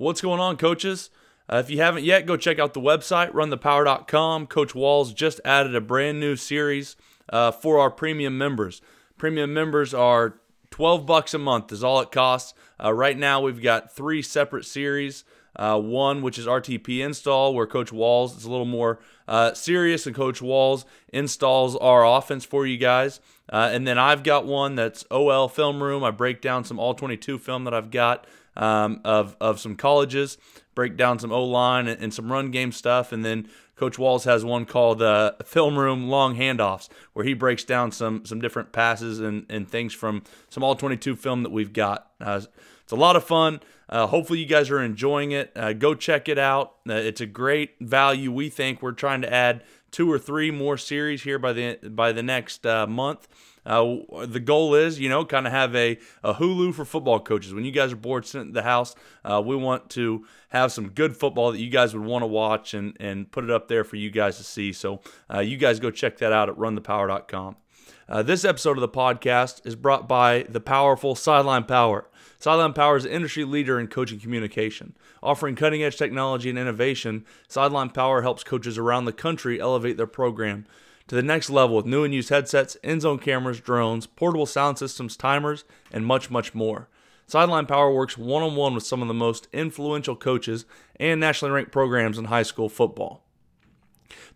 What's going on, coaches? Uh, if you haven't yet, go check out the website, runthepower.com. Coach Walls just added a brand new series uh, for our premium members. Premium members are 12 bucks a month is all it costs. Uh, right now, we've got three separate series. Uh, one, which is RTP install, where Coach Walls is a little more uh, serious, and Coach Walls installs our offense for you guys. Uh, and then I've got one that's OL Film Room. I break down some All 22 film that I've got um, of, of some colleges, break down some O line and, and, some run game stuff. And then Coach Walls has one called uh, Film Room Long Handoffs, where he breaks down some some different passes and, and things from some All 22 film that we've got. Uh, it's a lot of fun. Uh, hopefully, you guys are enjoying it. Uh, go check it out. Uh, it's a great value. We think we're trying to add two or three more series here by the by the next uh, month. Uh, the goal is, you know, kind of have a, a Hulu for football coaches. When you guys are bored sitting at the house, uh, we want to have some good football that you guys would want to watch and, and put it up there for you guys to see. So uh, you guys go check that out at runthepower.com. Uh, this episode of the podcast is brought by the powerful Sideline Power. Sideline Power is an industry leader in coaching communication. Offering cutting edge technology and innovation, Sideline Power helps coaches around the country elevate their program to the next level with new and used headsets, end zone cameras, drones, portable sound systems, timers, and much, much more. Sideline Power works one on one with some of the most influential coaches and nationally ranked programs in high school football.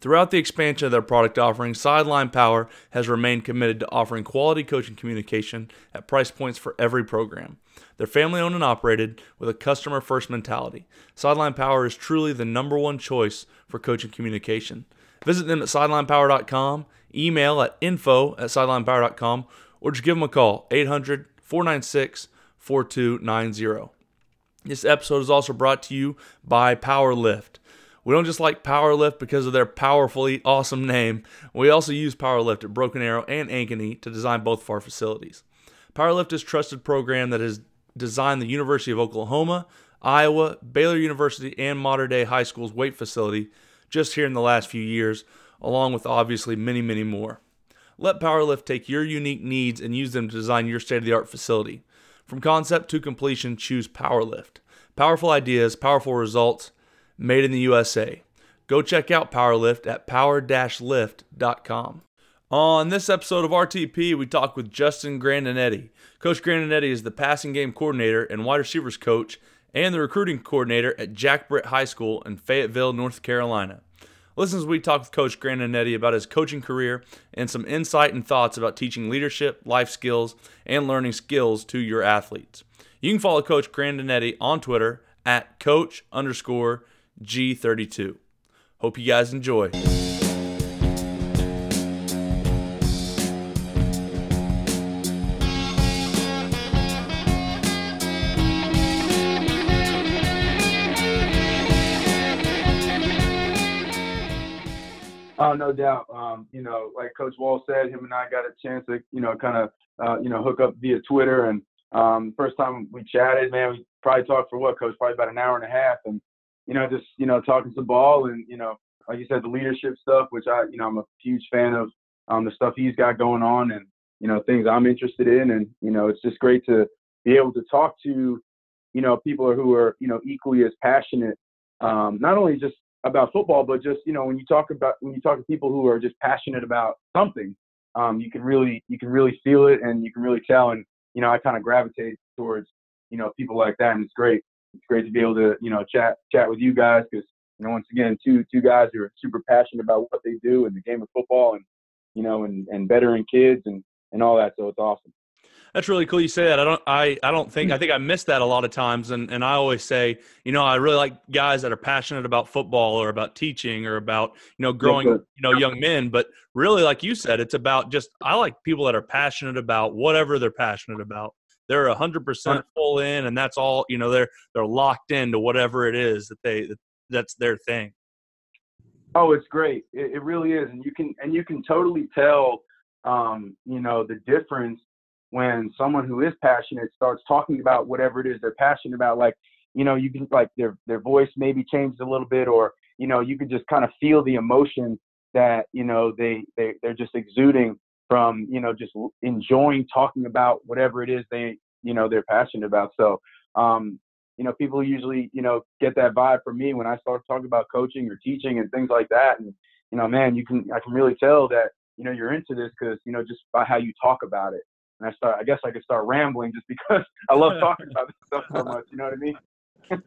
Throughout the expansion of their product offering, Sideline Power has remained committed to offering quality coaching communication at price points for every program. They're family owned and operated with a customer first mentality. Sideline Power is truly the number one choice for coaching communication. Visit them at sidelinepower.com, email at info at sidelinepower.com, or just give them a call, 800 496 4290. This episode is also brought to you by Powerlift. We don't just like Powerlift because of their powerfully awesome name. We also use Powerlift at Broken Arrow and Ankeny to design both of our facilities. Powerlift is a trusted program that has designed the University of Oklahoma, Iowa, Baylor University, and modern day High School's weight facility just here in the last few years, along with obviously many, many more. Let Powerlift take your unique needs and use them to design your state of the art facility. From concept to completion, choose Powerlift. Powerful ideas, powerful results, made in the USA. Go check out Powerlift at power-lift.com. On this episode of RTP, we talk with Justin Grandinetti. Coach Grandinetti is the passing game coordinator and wide receivers coach and the recruiting coordinator at Jack Britt High School in Fayetteville, North Carolina. Listen as we talk with Coach Grandinetti about his coaching career and some insight and thoughts about teaching leadership, life skills, and learning skills to your athletes. You can follow Coach Grandinetti on Twitter at coach underscore G32. Hope you guys enjoy. Oh, no doubt. Um, you know, like Coach Wall said, him and I got a chance to, you know, kind of, uh, you know, hook up via Twitter. And um, first time we chatted, man, we probably talked for what, Coach? Probably about an hour and a half. And, you know, just, you know, talking some ball and, you know, like you said, the leadership stuff, which I, you know, I'm a huge fan of um, the stuff he's got going on and, you know, things I'm interested in. And, you know, it's just great to be able to talk to, you know, people who are, you know, equally as passionate, um, not only just about football, but just you know when you talk about when you talk to people who are just passionate about something, um, you can really you can really feel it and you can really tell. And you know I kind of gravitate towards you know people like that, and it's great. It's great to be able to you know chat chat with you guys because you know once again two two guys who are super passionate about what they do and the game of football and you know and and bettering kids and and all that. So it's awesome. That's really cool. You say that. I don't. I. I don't think. I think I miss that a lot of times. And and I always say, you know, I really like guys that are passionate about football or about teaching or about you know growing you know young men. But really, like you said, it's about just. I like people that are passionate about whatever they're passionate about. They're a hundred percent full in, and that's all. You know, they're they're locked into whatever it is that they that's their thing. Oh, it's great. It, it really is, and you can and you can totally tell. Um, you know the difference when someone who is passionate starts talking about whatever it is they're passionate about, like, you know, you can like their their voice maybe changes a little bit, or you know, you can just kind of feel the emotion that you know they they they're just exuding from you know just enjoying talking about whatever it is they you know they're passionate about. So um, you know, people usually, you know, get that vibe from me when I start talking about coaching or teaching and things like that. And, you know, man, you can, I can really tell that, you know, you're into this because, you know, just by how you talk about it. And I start, I guess I could start rambling just because I love talking about this stuff so much. You know what I mean?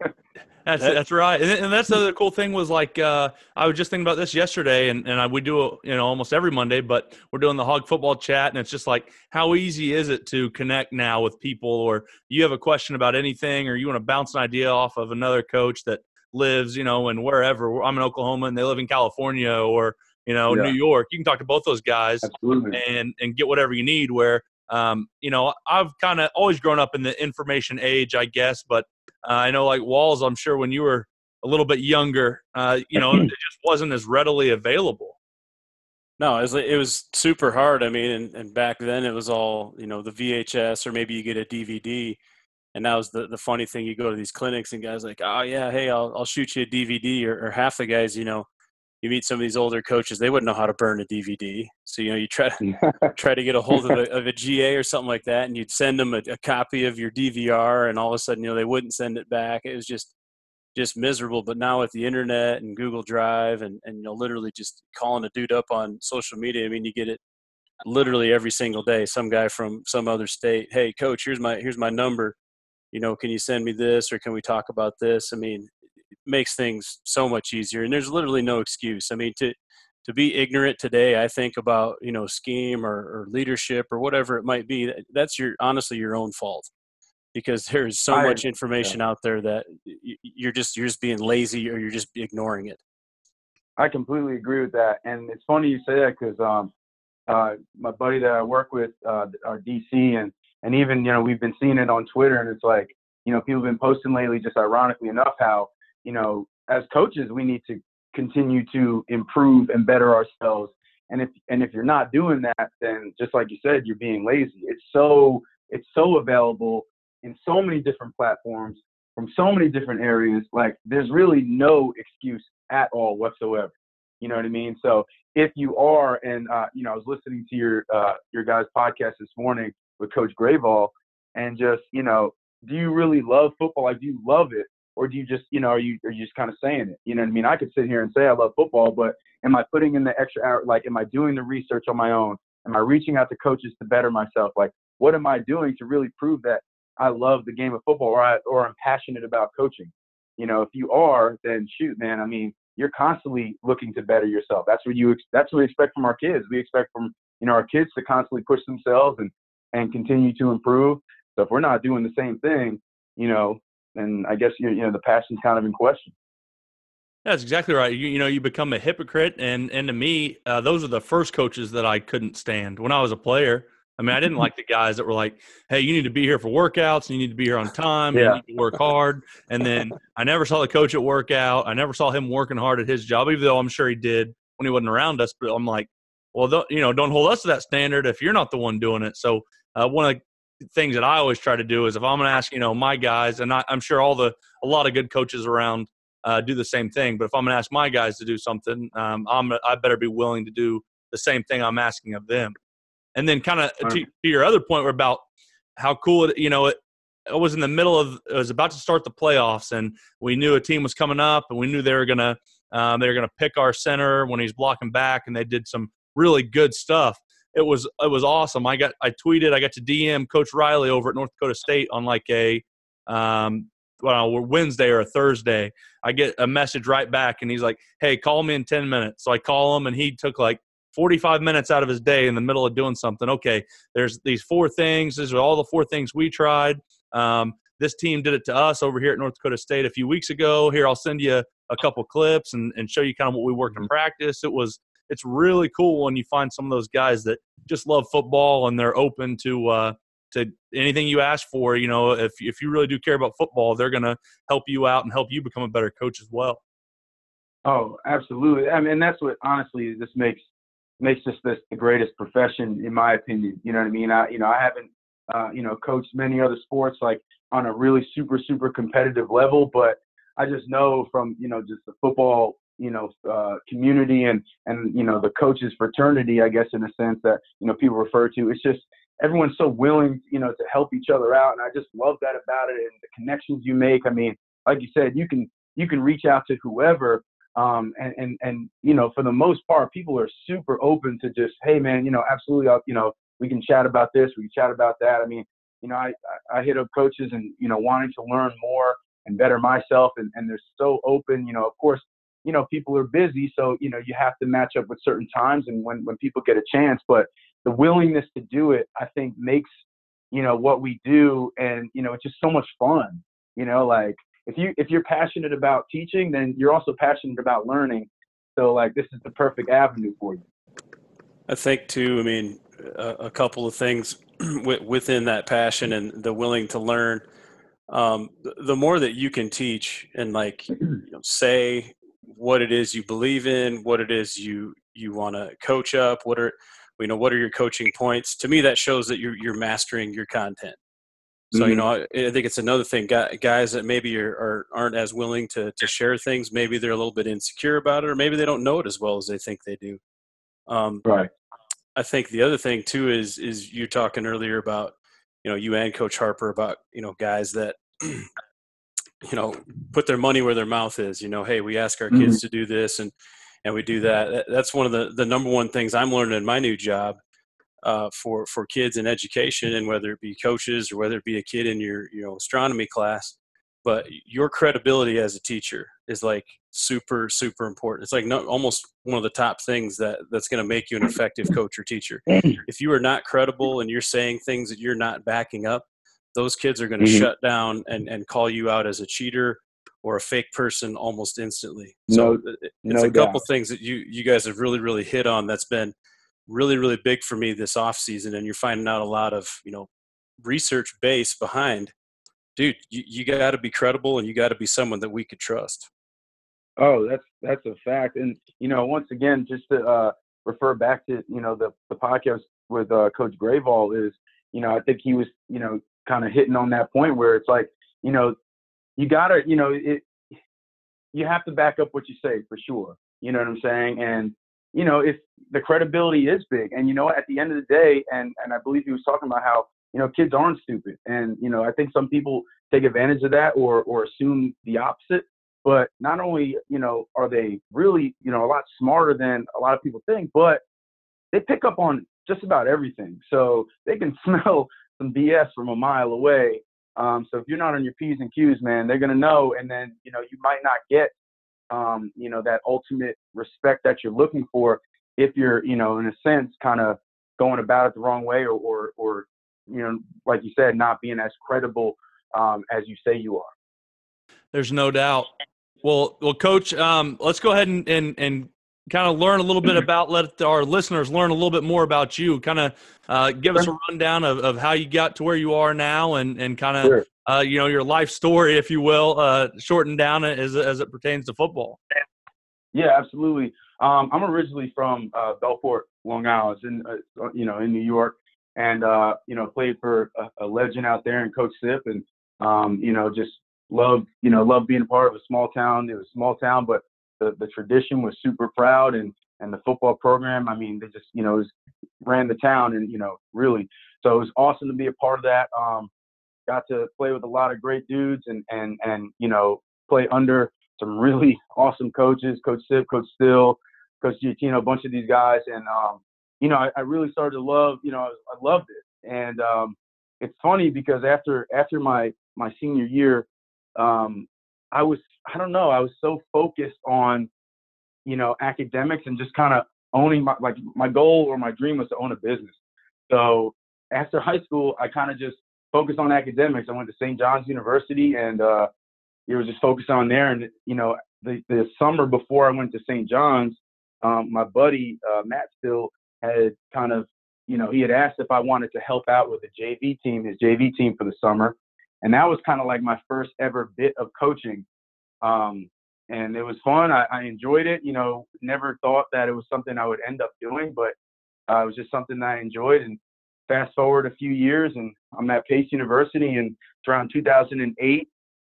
that's that's right, and, and that's the other cool thing was like uh, I was just thinking about this yesterday, and and I, we do it you know almost every Monday, but we're doing the hog football chat, and it's just like how easy is it to connect now with people, or you have a question about anything, or you want to bounce an idea off of another coach that lives you know and wherever I'm in Oklahoma and they live in California or you know yeah. New York, you can talk to both those guys Absolutely. and and get whatever you need. Where um, you know, I've kind of always grown up in the information age, I guess, but uh, I know like Walls, I'm sure when you were a little bit younger, uh, you know, it just wasn't as readily available. No, it was, it was super hard. I mean, and, and back then it was all, you know, the VHS or maybe you get a DVD. And that was the, the funny thing. You go to these clinics and guys like, oh, yeah, hey, I'll, I'll shoot you a DVD. Or, or half the guys, you know, you meet some of these older coaches, they wouldn't know how to burn a DVD. So, you know, you try to, try to get a hold of a, of a GA or something like that, and you'd send them a, a, copy of your DVR, and all of a sudden, you know, they wouldn't send it back. It was just, just miserable. But now with the internet and Google Drive and, and you know, literally just calling a dude up on social media, I mean, you get it literally every single day. Some guy from some other state, hey, coach, here's my, here's my number. You know, can you send me this or can we talk about this? I mean, makes things so much easier. And there's literally no excuse. I mean, to to be ignorant today, I think about you know scheme or, or leadership or whatever it might be. That's your honestly your own fault because there's so much information yeah. out there that you're just you're just being lazy or you're just ignoring it. I completely agree with that, and it's funny you say that because um, uh, my buddy that I work with, uh, our DC, and and even you know we've been seeing it on Twitter, and it's like you know people have been posting lately, just ironically enough, how you know, as coaches, we need to continue to improve and better ourselves. And if and if you're not doing that, then just like you said, you're being lazy. It's so it's so available in so many different platforms from so many different areas. Like there's really no excuse at all whatsoever. You know what I mean? So if you are, and uh, you know, I was listening to your uh, your guys' podcast this morning with Coach Grayval, and just you know, do you really love football? Like, do you love it? Or do you just you know are you are you just kind of saying it? You know what i mean? I could sit here and say i love football but am i putting in the extra hour like am i doing the research on my own? Am i reaching out to coaches to better myself? Like what am i doing to really prove that i love the game of football or I, or i'm passionate about coaching? You know if you are then shoot man i mean you're constantly looking to better yourself. That's what you that's what we expect from our kids. We expect from you know our kids to constantly push themselves and and continue to improve. So if we're not doing the same thing you know and I guess you, you know the passion's kind of in question. That's exactly right. You, you know, you become a hypocrite, and and to me, uh, those are the first coaches that I couldn't stand when I was a player. I mean, I didn't like the guys that were like, "Hey, you need to be here for workouts, and you need to be here on time, yeah. you need to work hard." And then I never saw the coach at workout. I never saw him working hard at his job, even though I'm sure he did when he wasn't around us. But I'm like, well, you know, don't hold us to that standard if you're not the one doing it. So uh, one of things that I always try to do is if I'm going to ask, you know, my guys, and I, am sure all the a lot of good coaches around uh, do the same thing. But if I'm going to ask my guys to do something, um, I'm I better be willing to do the same thing I'm asking of them. And then, kind of to, to, your other point about how cool it, you know, it, I was in the middle of, it was about to start the playoffs, and we knew a team was coming up, and we knew they were going to, um, they were going to pick our center when he's blocking back, and they did some really good stuff it was it was awesome. I got I tweeted I got to DM Coach Riley over at North Dakota State on like a um well Wednesday or a Thursday. I get a message right back and he's like, "Hey, call me in 10 minutes." So I call him and he took like 45 minutes out of his day in the middle of doing something. Okay, there's these four things. These are all the four things we tried. Um, this team did it to us over here at North Dakota State a few weeks ago. Here, I'll send you a couple clips and, and show you kind of what we worked in mm-hmm. practice. It was it's really cool when you find some of those guys that just love football and they're open to uh, to anything you ask for. You know, if if you really do care about football, they're going to help you out and help you become a better coach as well. Oh, absolutely. I mean, that's what honestly this makes makes this the greatest profession in my opinion. You know what I mean? I you know I haven't uh, you know coached many other sports like on a really super super competitive level, but I just know from you know just the football you know uh, community and and you know the coaches fraternity i guess in a sense that you know people refer to it's just everyone's so willing, you know, to help each other out, and I just love that about it and the connections you make. I mean, like you said, you can you can reach out to whoever, um, and and and you know, for the most part, people are super open to just, hey, man, you know, absolutely, I'll, you know, we can chat about this, we can chat about that. I mean, you know, I I hit up coaches and you know, wanting to learn more and better myself, and and they're so open. You know, of course, you know, people are busy, so you know, you have to match up with certain times and when when people get a chance, but the willingness to do it, I think, makes you know what we do, and you know, it's just so much fun. You know, like if you if you're passionate about teaching, then you're also passionate about learning. So like this is the perfect avenue for you. I think too. I mean, a, a couple of things within that passion and the willing to learn. Um, the more that you can teach and like you know, say what it is you believe in, what it is you you want to coach up, what are you know what are your coaching points? To me that shows that you're you're mastering your content. So mm-hmm. you know I, I, think it's another thing guys that maybe are, are aren't as willing to to share things maybe they're a little bit insecure about it or maybe they don't know it as well as they think they do. Um, right. I think the other thing too is is you talking earlier about you know you and coach harper about you know guys that you know put their money where their mouth is you know hey we ask our mm-hmm. kids to do this and and we do that. That's one of the, the number one things I'm learning in my new job uh, for for kids in education, and whether it be coaches or whether it be a kid in your you know astronomy class. But your credibility as a teacher is like super super important. It's like no, almost one of the top things that that's going to make you an effective coach or teacher. If you are not credible and you're saying things that you're not backing up, those kids are going to mm-hmm. shut down and, and call you out as a cheater or a fake person almost instantly. So no, it's no a couple doubt. things that you you guys have really really hit on that's been really really big for me this off season and you're finding out a lot of, you know, research base behind dude, you, you got to be credible and you got to be someone that we could trust. Oh, that's that's a fact. And you know, once again, just to uh, refer back to you know the the podcast with uh, Coach Grayval is, you know, I think he was you know kind of hitting on that point where it's like, you know, you gotta, you know, it, you have to back up what you say for sure. You know what I'm saying? And you know, if the credibility is big, and you know, at the end of the day, and and I believe he was talking about how you know kids aren't stupid, and you know, I think some people take advantage of that or or assume the opposite. But not only you know are they really you know a lot smarter than a lot of people think, but they pick up on just about everything. So they can smell some BS from a mile away um, so if you're not on your P's and Q's, man, they're gonna know, and then you know you might not get, um, you know, that ultimate respect that you're looking for if you're, you know, in a sense, kind of going about it the wrong way, or, or, or, you know, like you said, not being as credible um, as you say you are. There's no doubt. Well, well, Coach, um, let's go ahead and, and, and kind of learn a little bit about let our listeners learn a little bit more about you kind of uh, give us a rundown of, of how you got to where you are now and, and kind of sure. uh, you know your life story if you will uh, shortened down as, as it pertains to football. Yeah absolutely. Um, i'm originally from uh, Bellport long island. In uh, you know in new york. And uh, you know played for a, a, legend out there and coach Cipp and um, you know just love you know love being a part of a small town. It was a small town but the, the tradition was super proud and and the football program. I mean, they just you know was, ran the town and you know really. So it was awesome to be a part of that. Um, got to play with a lot of great dudes and and and you know play under some really awesome coaches, Coach Cipp, Coach Still, Coach Giatino, a bunch of these guys, and um, you know I, I, really started to love. You know I, I loved it, and um, it's funny because after after my my senior year, um, I was I don't know I was so focused on you know academics and just kind of owning my like my goal or my dream was to own a business. So after high school, I kind of just focused on academics. I went to St. John's University and uh, it was just focused on there. And you know the the summer before I went to St. John's, um, my buddy uh, Matt Still had kind of you know he had asked if I wanted to help out with the JV team, his JV team for the summer and that was kind of like my first ever bit of coaching. Um, and it was fun. I, I, enjoyed it. You know, never thought that it was something I would end up doing, but uh, it was just something I enjoyed. And fast forward a few years, and I'm at Pace University, and it's around 2008,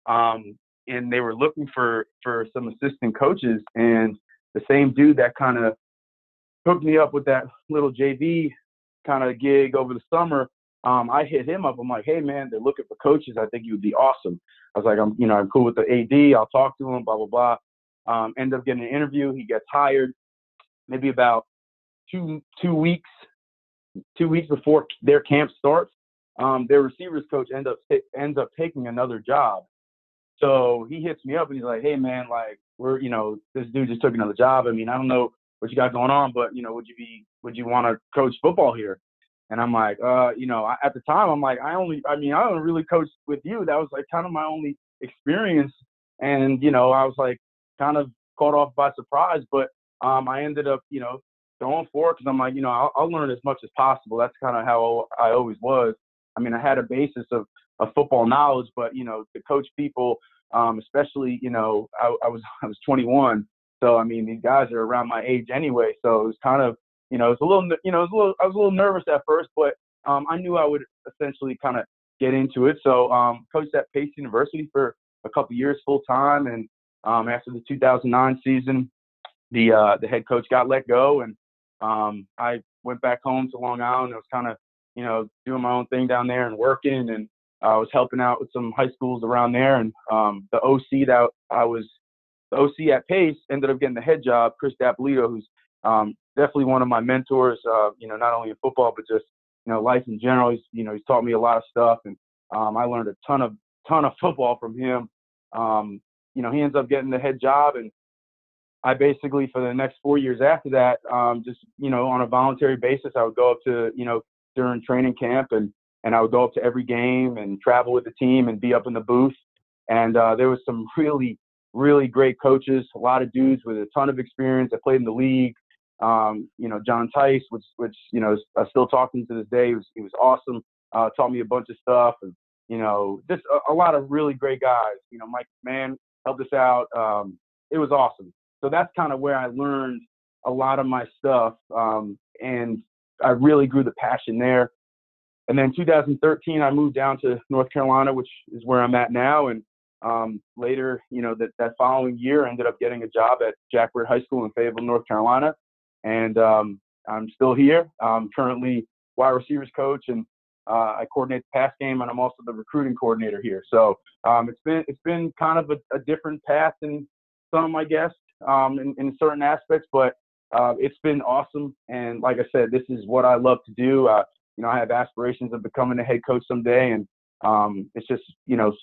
um, and they were looking for for some assistant coaches, and the same dude that kind of hooked me up with that little JV kind of gig over the summer, um, I hit him up. I'm like, hey man, they're looking for coaches. I think you would be awesome. I was like, I'm, you know, I'm cool with the AD. I'll talk to him. Blah blah blah. Um, end up getting an interview. He gets hired. Maybe about two two weeks, two weeks before their camp starts, um, their receivers coach ends up ends up taking another job. So he hits me up and he's like, hey man, like we're, you know, this dude just took another job. I mean, I don't know what you got going on, but you know, would you be, would you want to coach football here? And I'm like, uh, you know, I, at the time, I'm like, I only, I mean, I don't really coached with you. That was like kind of my only experience. And, you know, I was like kind of caught off by surprise, but um, I ended up, you know, going for it because I'm like, you know, I'll, I'll learn as much as possible. That's kind of how I always was. I mean, I had a basis of, of football knowledge, but, you know, to coach people, um, especially, you know, I, I was, I was 21. So, I mean, these guys are around my age anyway. So it was kind of, you know, it's a little, you know, it was a little, I was a little nervous at first, but um, I knew I would essentially kind of get into it. So, um, coached at Pace University for a couple years full time, and um, after the 2009 season, the uh, the head coach got let go, and um, I went back home to Long Island. I was kind of, you know, doing my own thing down there and working, and I was helping out with some high schools around there. And um, the OC that I was, the OC at Pace ended up getting the head job, Chris Dapolito, who's um, definitely one of my mentors. Uh, you know, not only in football but just you know life in general. He's you know he's taught me a lot of stuff, and um, I learned a ton of ton of football from him. Um, you know, he ends up getting the head job, and I basically for the next four years after that, um, just you know on a voluntary basis, I would go up to you know during training camp and and I would go up to every game and travel with the team and be up in the booth. And uh, there was some really really great coaches, a lot of dudes with a ton of experience that played in the league, um, you know, John Tice, which, which, you know, I still talking to this day. He was, he was awesome. Uh, taught me a bunch of stuff and, you know, just a, a lot of really great guys. You know, Mike Mann helped us out. Um, it was awesome. So that's kind of where I learned a lot of my stuff. Um, and I really grew the passion there. And then 2013, I moved down to North Carolina, which is where I'm at now. And um, later, you know, that, that following year, I ended up getting a job at Jack Britt High School in Fayetteville, North Carolina and um, I'm still here. I'm currently wide receivers coach, and uh, I coordinate the pass game, and I'm also the recruiting coordinator here. So um, it's been it's been kind of a, a, different path than some, I guess, um, in, in, certain aspects, but uh, it's been awesome. And like I said, this is what I love to do. Uh, you know, I have aspirations of becoming a head coach someday, and um, it's just you know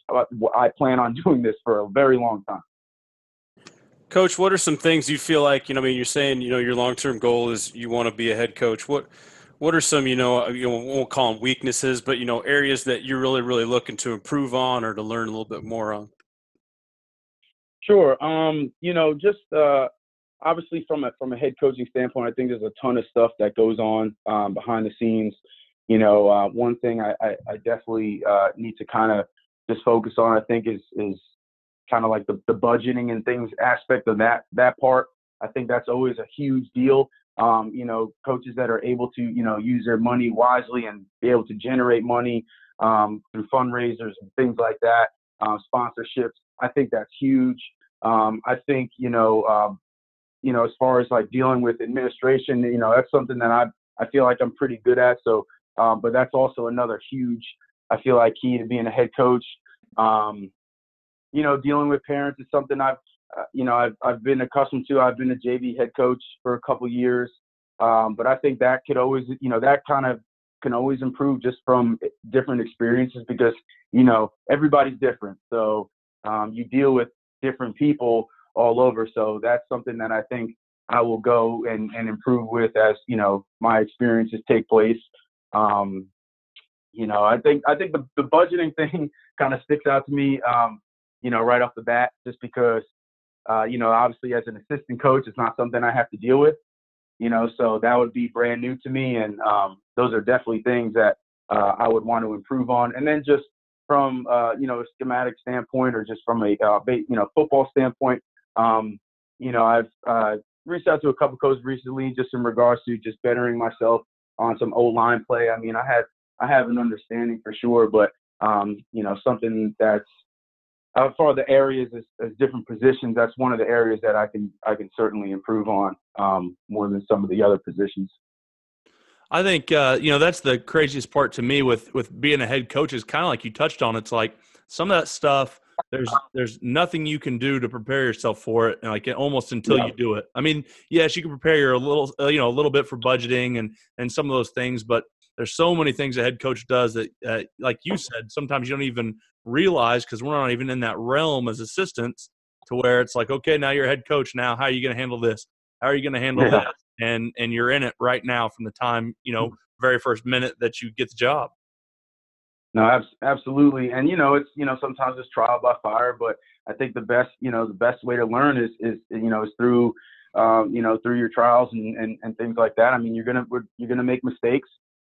I plan on doing this for a very long time. Coach, what are some things you feel like, you know, I mean, you're saying, you know, your long-term goal is you want to be a head coach. What what are some, you know, uh, you know, won't call them weaknesses, but you know, areas that you're really really looking to improve on or to learn a little bit more on? Sure. Um, you know, just uh obviously from a from a head coaching standpoint, I think there's a ton of stuff that goes on um, behind the scenes. You know, uh, one thing I, I, I definitely uh, need to kind of just focus on, I think, is is kind of like the, the budgeting and things aspect of that that part. I think that's always a huge deal. Um, you know, coaches that are able to, you know, use their money wisely and be able to generate money um, through fundraisers and things like that, uh, sponsorships. I think that's huge. Um, I think, you know, um, you know, as far as like dealing with administration, you know, that's something that I I feel like I'm pretty good at. So, um, but that's also another huge, I feel like key to being a head coach. Um, you know, dealing with parents is something I've, uh, you know, I've, I've been accustomed to. I've been a JV head coach for a couple years. Um, but I think that could always, you know, that kind of can always improve just from different experiences because, you know, everybody's different. So um, you deal with different people all over. So that's something that I think I will go and, and improve with as, you know, my experiences take place. Um, you know, I think I think the, the budgeting thing kind of sticks out to me. Um, you know, right off the bat, just because, uh, you know, obviously as an assistant coach, it's not something I have to deal with, you know, so that would be brand new to me. And um, those are definitely things that uh, I would want to improve on. And then just from, uh, you know, a schematic standpoint or just from a, uh, you know, football standpoint, um, you know, I've uh, reached out to a couple coaches recently just in regards to just bettering myself on some O line play. I mean, I have, I have an understanding for sure, but, um, you know, something that's as far as the areas as, as, different positions, that's one of the areas that I can I can certainly improve on um, more than some of the other positions. I think uh, you know that's the craziest part to me with with being a head coach is kind of like you touched on. It's like some of that stuff. There's there's nothing you can do to prepare yourself for it, and like almost until yeah. you do it. I mean, yes, you can prepare your a little, uh, you know, a little bit for budgeting and and some of those things, but there's so many things a head coach does that, uh, like you said, sometimes you don't even realize because we're not even in that realm as assistants to where it's like, okay, now you're a head coach. Now, how are you going to handle this? How are you going to handle yeah. that? And and you're in it right now from the time you know very first minute that you get the job. No, absolutely, and you know it's you know sometimes it's trial by fire, but I think the best you know the best way to learn is is you know is through um, you know through your trials and, and and things like that. I mean you're gonna you're gonna make mistakes,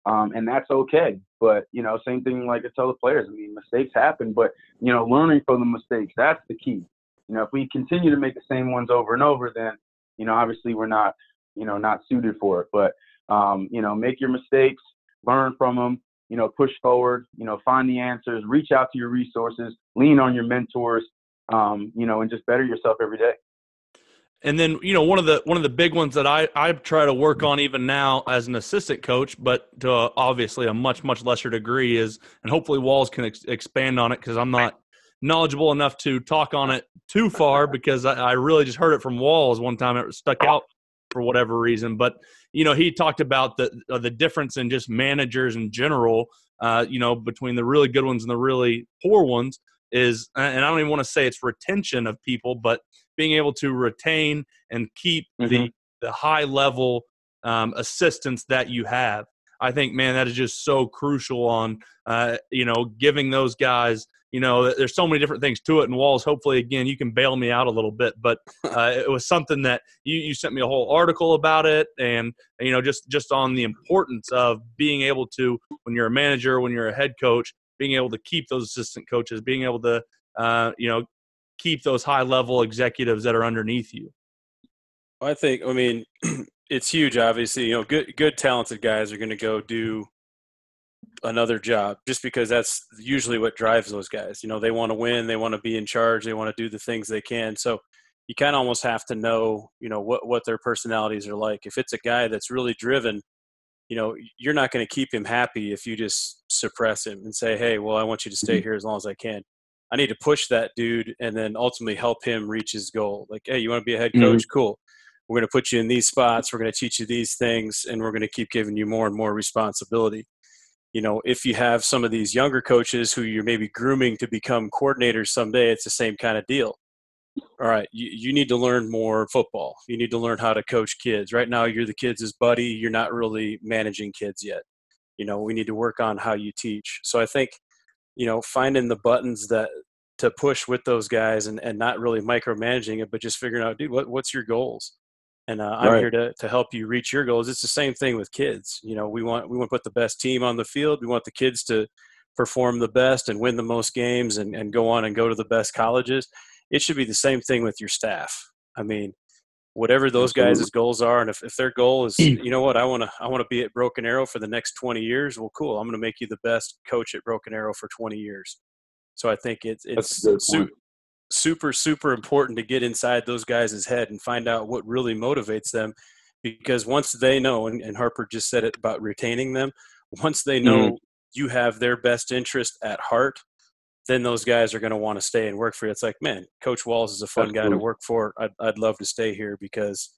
um, and that's okay. But you know same thing like I tell the players. I mean mistakes happen, but you know learning from the mistakes that's the key. You know if we continue to make the same ones over and over, then you know obviously we're not you know, not suited for it. But, um, you know, make your mistakes, learn from them, you know, push forward, you know, find the answers, reach out to your resources, lean on your mentors, um, you know, and just better yourself every day. And then, you know, one of the one of the big ones that I I try to work on even now as an assistant coach, but to obviously a much much lesser degree is, and hopefully Walls can ex- expand on it because I'm not knowledgeable enough to talk on it too far because I, I, really just heard it from Walls one time. It stuck out for whatever reason. But you know, he talked about the uh, the difference in just managers in general. Uh, you know, between the really good ones and the really poor ones is, and I don't even want to say it's retention of people, but being able to retain and keep mm-hmm. the the high level um, assistance that you have. I think, man, that is just so crucial on, uh, you know, giving those guys you know, there's so many different things to it. And Walls, hopefully, again, you can bail me out a little bit, but uh, it was something that you, you sent me a whole article about it, and you know, just just on the importance of being able to, when you're a manager, when you're a head coach, being able to keep those assistant coaches, being able to, uh, you know, keep those high level executives that are underneath you. I think, I mean, it's huge. Obviously, you know, good good talented guys are going to go do another job just because that's usually what drives those guys. You know, they want to win, they want to be in charge, they want to do the things they can. So you kind of almost have to know, you know, what what their personalities are like. If it's a guy that's really driven, you know, you're not going to keep him happy if you just suppress him and say, "Hey, well, I want you to stay mm-hmm. here as long as I can." I need to push that dude and then ultimately help him reach his goal. Like, "Hey, you want to be a head coach? Mm-hmm. Cool. We're going to put you in these spots. We're going to teach you these things, and we're going to keep giving you more and more responsibility." you know, if you have some of these younger coaches who you're maybe grooming to become coordinators someday, it's the same kind of deal. All right, you, you need to learn more football. You need to learn how to coach kids. Right now, you're the kids' buddy. You're not really managing kids yet. You know, we need to work on how you teach. So I think, you know, finding the buttons that to push with those guys and, and not really micromanaging it, but just figuring out, dude, what, what's your goals? and uh, I'm right. here to, to help you reach your goals. It's the same thing with kids. You know, we want we want to put the best team on the field. We want the kids to perform the best and win the most games and, and go on and go to the best colleges. It should be the same thing with your staff. I mean, whatever those guys' goals are, and if, if their goal is, you know what, I want to I want to be at Broken Arrow for the next 20 years. Well, cool. I'm going to make you the best coach at Broken Arrow for 20 years. So I think it's it's su- super super important to get inside those guys' head and find out what really motivates them because once they know and, and harper just said it about retaining them once they know mm-hmm. you have their best interest at heart then those guys are going to want to stay and work for you it's like man coach walls is a fun That's guy to work for I'd, I'd love to stay here because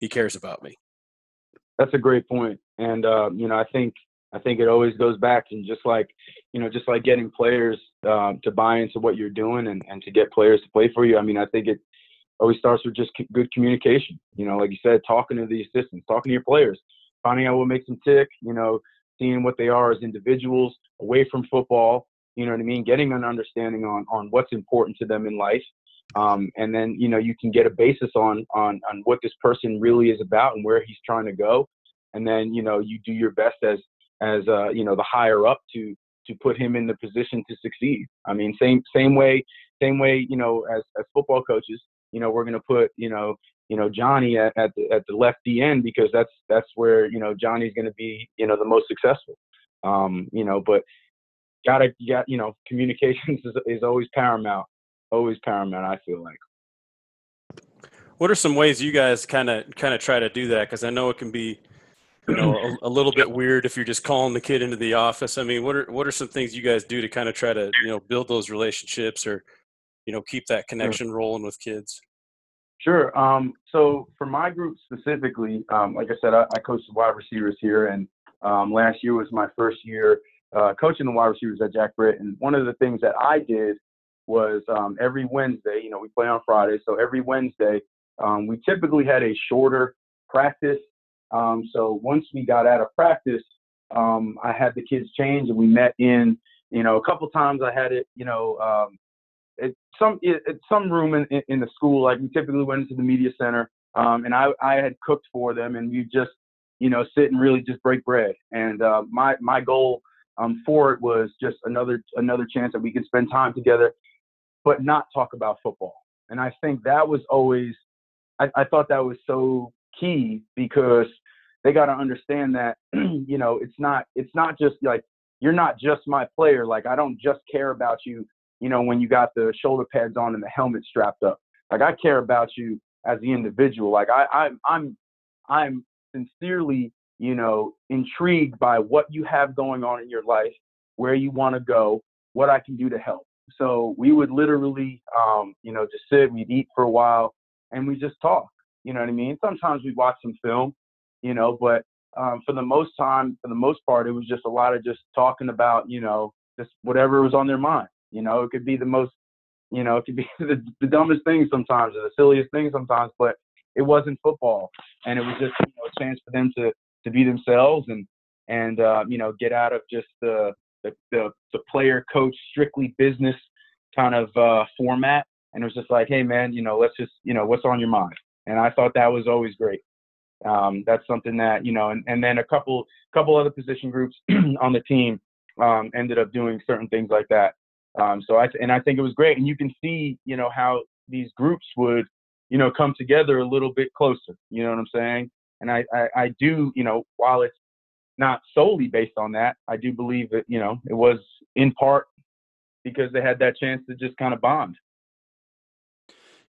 he cares about me That's a great point. And uh, you know, I think I think it always goes back and just like, you know, just like getting players um, to buy into what you're doing and, and to get players to play for you. I mean, I think it always starts with just good communication. You know, like you said, talking to the assistants, talking to your players, finding out what makes them tick. You know, seeing what they are as individuals away from football. You know what I mean? Getting an understanding on on what's important to them in life, um, and then you know you can get a basis on on on what this person really is about and where he's trying to go, and then you know you do your best as as uh, you know the higher up to to put him in the position to succeed. I mean, same same way same way you know as as football coaches, you know we're going to put you know you know Johnny at, at the at the left end because that's that's where you know Johnny's going to be you know the most successful. Um, you know, but gotta got you know communications is, is always paramount, always paramount. I feel like. What are some ways you guys kind of kind of try to do that? Because I know it can be you know a, a, little bit weird if you're just calling the kid into the office. I mean, what are what are some things you guys do to kind of try to you know build those relationships or you know keep that connection rolling with kids? Sure. Um, so for my group specifically, um, like I said, I, I coach the wide receivers here, and um, last year was my first year uh, coaching the wide receivers at Jack Britt. And one of the things that I did was um, every Wednesday, you know, we play on Friday, so every Wednesday, um, we typically had a shorter practice. Um, so once we got out of practice, um, I had the kids change, and we met in, you know, a couple times. I had it, you know, um, at some at some room in, in, in the school. Like we typically went into the media center, um, and I I had cooked for them, and we just, you know, sit and really just break bread. And uh, my my goal um, for it was just another another chance that we could spend time together, but not talk about football. And I think that was always, I, I thought that was so key because they got to understand that, you know, it's not it's not just like you're not just my player. Like I don't just care about you, you know, when you got the shoulder pads on and the helmet strapped up. Like I care about you as the individual. Like I, I I'm I'm sincerely you know, intrigued by what you have going on in your life, where you want to go, what I can do to help. So we would literally, um, you know, just sit, we'd eat for a while, and we just talk. You know what I mean? Sometimes we'd watch some film, you know, but um, for the most time, for the most part, it was just a lot of just talking about, you know, just whatever was on their mind. You know, it could be the most, you know, it could be the, the dumbest thing sometimes or the silliest thing sometimes, but it wasn't football, and it was just you know, a chance for them to to be themselves and and uh, you know get out of just the the, the, the player coach strictly business kind of uh, format. And it was just like, hey man, you know, let's just you know what's on your mind. And I thought that was always great. Um, that's something that you know, and, and then a couple couple other position groups on the team um, ended up doing certain things like that. Um, so I and I think it was great, and you can see you know how these groups would you know come together a little bit closer. You know what I'm saying? And I, I, I do, you know, while it's not solely based on that, I do believe that, you know, it was in part because they had that chance to just kind of bond.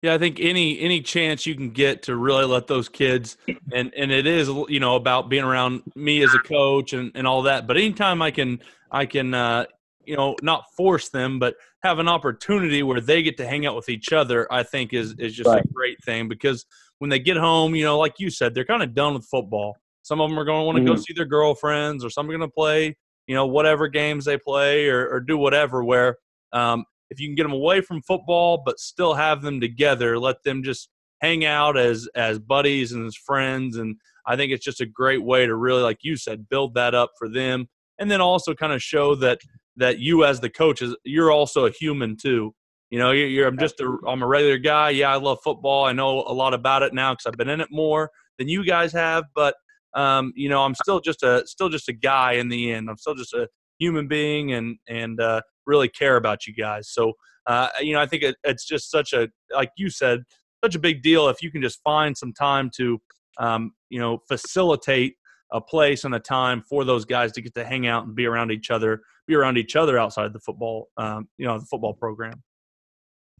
Yeah, I think any any chance you can get to really let those kids and and it is you know about being around me as a coach and and all that. But anytime I can I can uh, you know not force them, but have an opportunity where they get to hang out with each other, I think is is just right. a great thing because when they get home, you know, like you said, they're kind of done with football. Some of them are going to want to mm-hmm. go see their girlfriends, or some are going to play, you know, whatever games they play or, or do whatever. Where um, if you can get them away from football, but still have them together, let them just hang out as as buddies and as friends. And I think it's just a great way to really, like you said, build that up for them, and then also kind of show that that you as the coach is you're also a human too you know, you're, you're, I'm just a I'm a regular guy. Yeah, I love football. I know a lot about it now because I've been in it more than you guys have. But um, you know, I'm still just a still just a guy in the end. I'm still just a human being, and and uh, really care about you guys. So uh, you know, I think it, it's just such a like you said, such a big deal if you can just find some time to um, you know facilitate a place and a time for those guys to get to hang out and be around each other, be around each other outside the football, um, you know, the football program.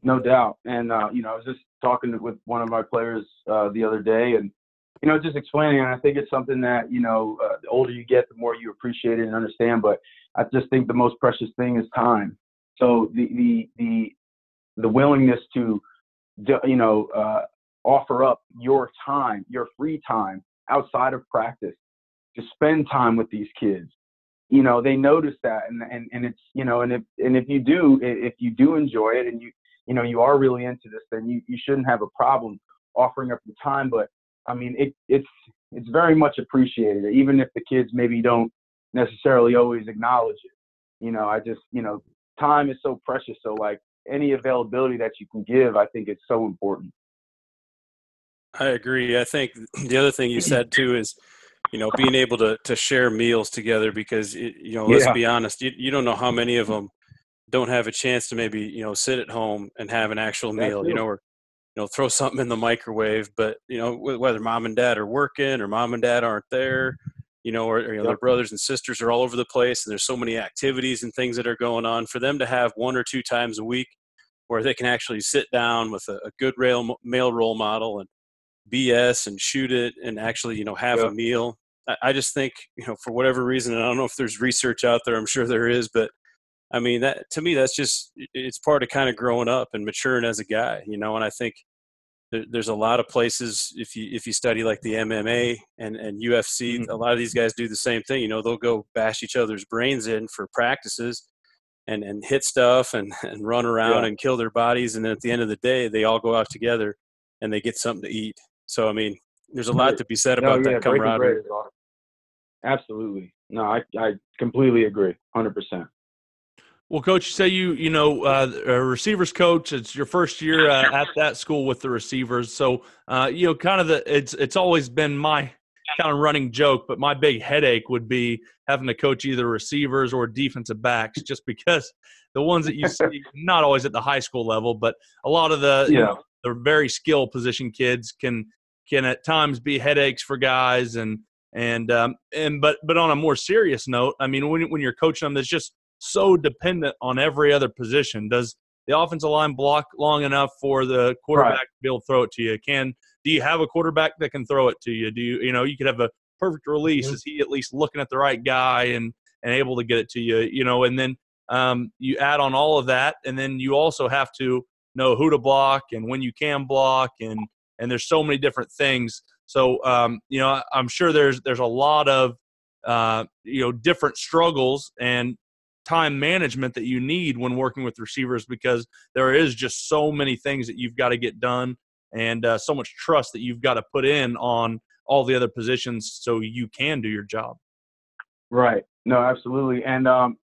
No doubt. And, uh, you know, I was just talking with one of my players uh, the other day and, you know, just explaining. And I think it's something that, you know, uh, the older you get, the more you appreciate it and understand. But I just think the most precious thing is time. So the, the, the, the willingness to, you know, uh, offer up your time, your free time outside of practice to spend time with these kids you know they notice that and and and it's you know and if and if you do if you do enjoy it and you you know you are really into this, then you, you shouldn't have a problem offering up the time. But I mean, it, it's it's very much appreciated, even if the kids maybe don't necessarily always acknowledge it. You know, I just you know, time is so precious. So like any availability that you can give, I think it's so important. I agree. I think the other thing you said too is, you know, being able to to share meals together because it, you know, let's yeah. be honest, you, you don't know how many of them don't have a chance to maybe you know sit at home and have an actual meal you know or you know throw something in the microwave but you know whether mom and dad are working or mom and dad aren't there you know or, or you know, yep. their brothers and sisters are all over the place and there's so many activities and things that are going on for them to have one or two times a week where they can actually sit down with a, a good rail, male role model and bs and shoot it and actually you know have yep. a meal I just think you know for whatever reason, and I don't know if there's research out there. I'm sure there is, but I mean that to me that's just it's part of kind of growing up and maturing as a guy, you know. And I think there's a lot of places if you if you study like the MMA and and UFC, mm-hmm. a lot of these guys do the same thing. You know, they'll go bash each other's brains in for practices and and hit stuff and and run around yeah. and kill their bodies, and then at the end of the day, they all go out together and they get something to eat. So I mean, there's a lot to be said about no, yeah, that camaraderie. Absolutely, no, I I completely agree, hundred percent. Well, coach, you say you you know uh, a receivers coach. It's your first year uh, at that school with the receivers, so uh, you know kind of the it's it's always been my kind of running joke, but my big headache would be having to coach either receivers or defensive backs, just because the ones that you see not always at the high school level, but a lot of the yeah. you know, the very skill position kids can can at times be headaches for guys and and um, and but but on a more serious note, I mean when when you're coaching them, it's just so dependent on every other position. Does the offensive line block long enough for the quarterback right. to be able to throw it to you? Can do you have a quarterback that can throw it to you? Do you you know you could have a perfect release? Mm-hmm. Is he at least looking at the right guy and and able to get it to you? You know, and then um, you add on all of that, and then you also have to know who to block and when you can block, and and there's so many different things. So um, you know, I'm sure there's there's a lot of uh, you know different struggles and time management that you need when working with receivers because there is just so many things that you've got to get done and uh, so much trust that you've got to put in on all the other positions so you can do your job. Right. No, absolutely. And um,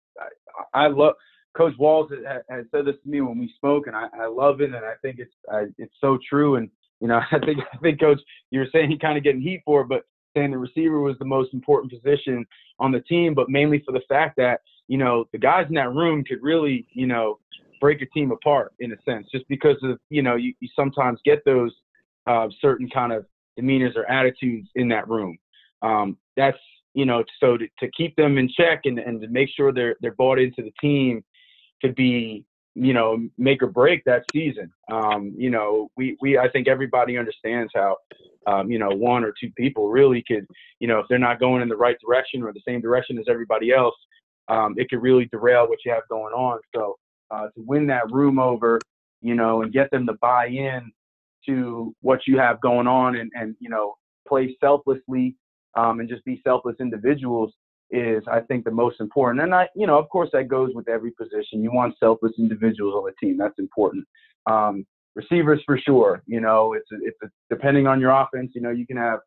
I, I love Coach Walls has, said this to me when we spoke, and I, I love it, and I think it's I, it's so true. And you know, I think I think Coach, you were saying he kind of getting heat for it, but saying the receiver was the most important position on the team, but mainly for the fact that, you know, the guys in that room could really, you know, break a team apart in a sense, just because of, you know, you, you sometimes get those uh, certain kind of demeanors or attitudes in that room. Um, that's, you know, so to, to keep them in check and, and to make sure they're, they're bought into the team could be you know, make or break that season. Um, you know, we, we, I think everybody understands how, um, you know, one or two people really could, you know, if they're not going in the right direction or the same direction as everybody else, um, it could really derail what you have going on. So uh, to win that room over, you know, and get them to buy in to what you have going on and, and you know, play selflessly um, and just be selfless individuals is I think the most important. And I, you know, of course that goes with every position. You want selfless individuals on the team. That's important. Um, receivers for sure. You know, it's a, it's a, depending on your offense. You know, you can have,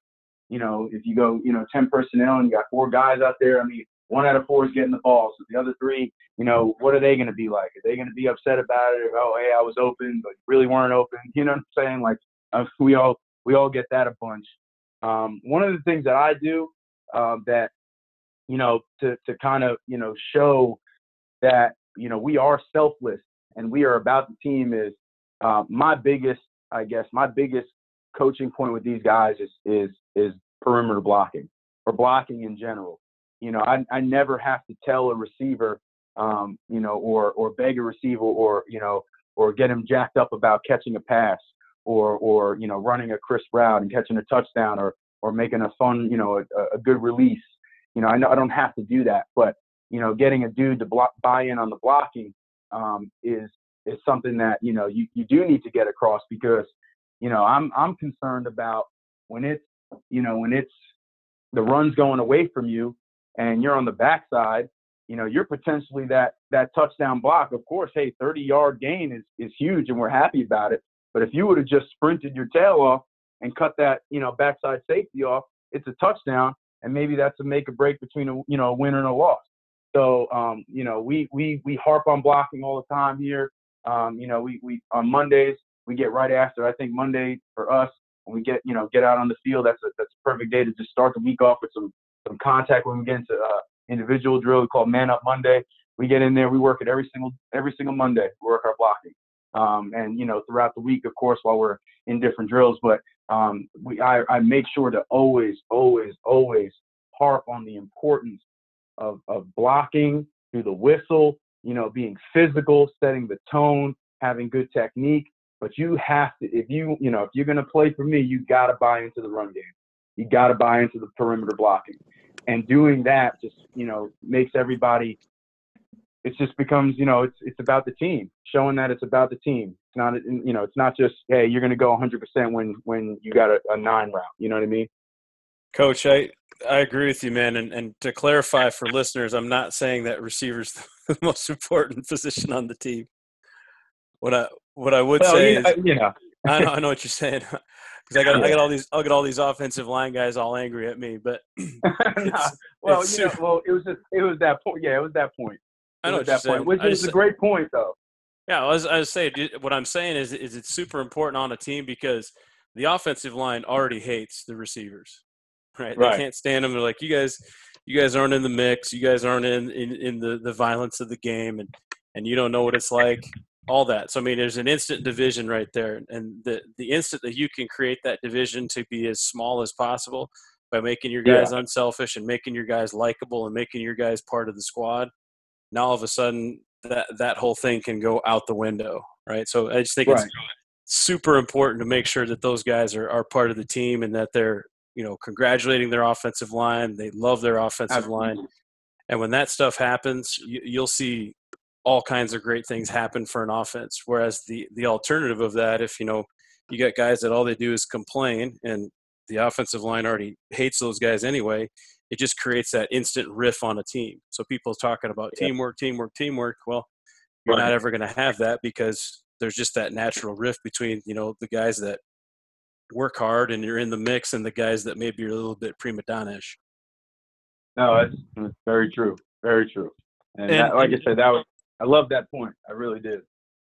you know, if you go, you know, ten personnel and you got four guys out there. I mean, one out of four is getting the ball. So the other three, you know, what are they going to be like? Are they going to be upset about it? Or, oh, hey, I was open, but really weren't open. You know what I'm saying? Like uh, we all we all get that a bunch. Um, one of the things that I do uh, that you know, to, to kind of, you know, show that, you know, we are selfless and we are about the team is uh, my biggest, I guess, my biggest coaching point with these guys is, is, is perimeter blocking or blocking in general. You know, I, I never have to tell a receiver, um, you know, or, or beg a receiver or, you know, or get him jacked up about catching a pass or, or, you know, running a crisp route and catching a touchdown or, or making a fun, you know, a, a good release you know, I know I don't have to do that, but you know, getting a dude to block, buy in on the blocking um, is is something that you know you, you do need to get across because you know I'm I'm concerned about when it's you know when it's the run's going away from you and you're on the backside, you know you're potentially that that touchdown block. Of course, hey, 30 yard gain is is huge and we're happy about it. But if you would have just sprinted your tail off and cut that you know backside safety off, it's a touchdown and maybe that's a make or break between a you know a winner and a loss. So um, you know we we we harp on blocking all the time here. Um, you know we we on Mondays we get right after. I think Monday for us when we get you know get out on the field that's a that's a perfect day to just start the week off with some some contact when we get into uh, individual drill called Man Up Monday. We get in there, we work it every single every single Monday. We work our blocking, um, and you know throughout the week, of course, while we're in different drills. But um, we, I, I make sure to always, always, always harp on the importance of, of blocking through the whistle, you know, being physical, setting the tone, having good technique. But you have to, if you, you know, if you're going to play for me, you got to buy into the run game. You got to buy into the perimeter blocking, and doing that just you know makes everybody. It just becomes you know it's it's about the team, showing that it's about the team. It's not you know it's not just hey you're going to go 100% when when you got a, a nine route. You know what I mean? Coach, I I agree with you, man. And and to clarify for listeners, I'm not saying that receiver's the most important position on the team. What I what I would well, say yeah, is, yeah. I know I know what you're saying. Because I got I got all these I got all these offensive line guys all angry at me, but Nah, well, you know, well, it was just it was that point. Yeah, it was that point. I know you're that saying. point, which I is a great point, though. Yeah, I was, I was saying what I'm saying is is it's super important on a team because the offensive line already hates the receivers, right? Right. They can't stand them. They're like, you guys, you guys aren't in the mix. You guys aren't in in, in the, the violence of the game, and and you don't know what it's like. All that. So I mean, there's an instant division right there, and the the instant that you can create that division to be as small as possible by making your guys unselfish and making your guys likable and making your guys part of the squad. Now all of a sudden that that whole thing can go out the window, right? So I just think Right. it's super important to make sure that those guys are, are part of the team and that they're you know congratulating their offensive line. They love their offensive line, and when that stuff happens, you, you'll see all kinds of great things happen for an offense. Whereas the the alternative of that, if you know you got guys that all they do is complain and the offensive line already hates those guys anyway, it just creates that instant riff on a team. So people talking about Yeah. teamwork, teamwork, teamwork. Well, you're not ever going to have that because there's just that natural rift between you know the guys that work hard and you're in the mix and the guys that maybe are a little bit prima donna-ish. No, that's, that's very true. Very true. And, And- that, like I said, that was I love that point. I really did.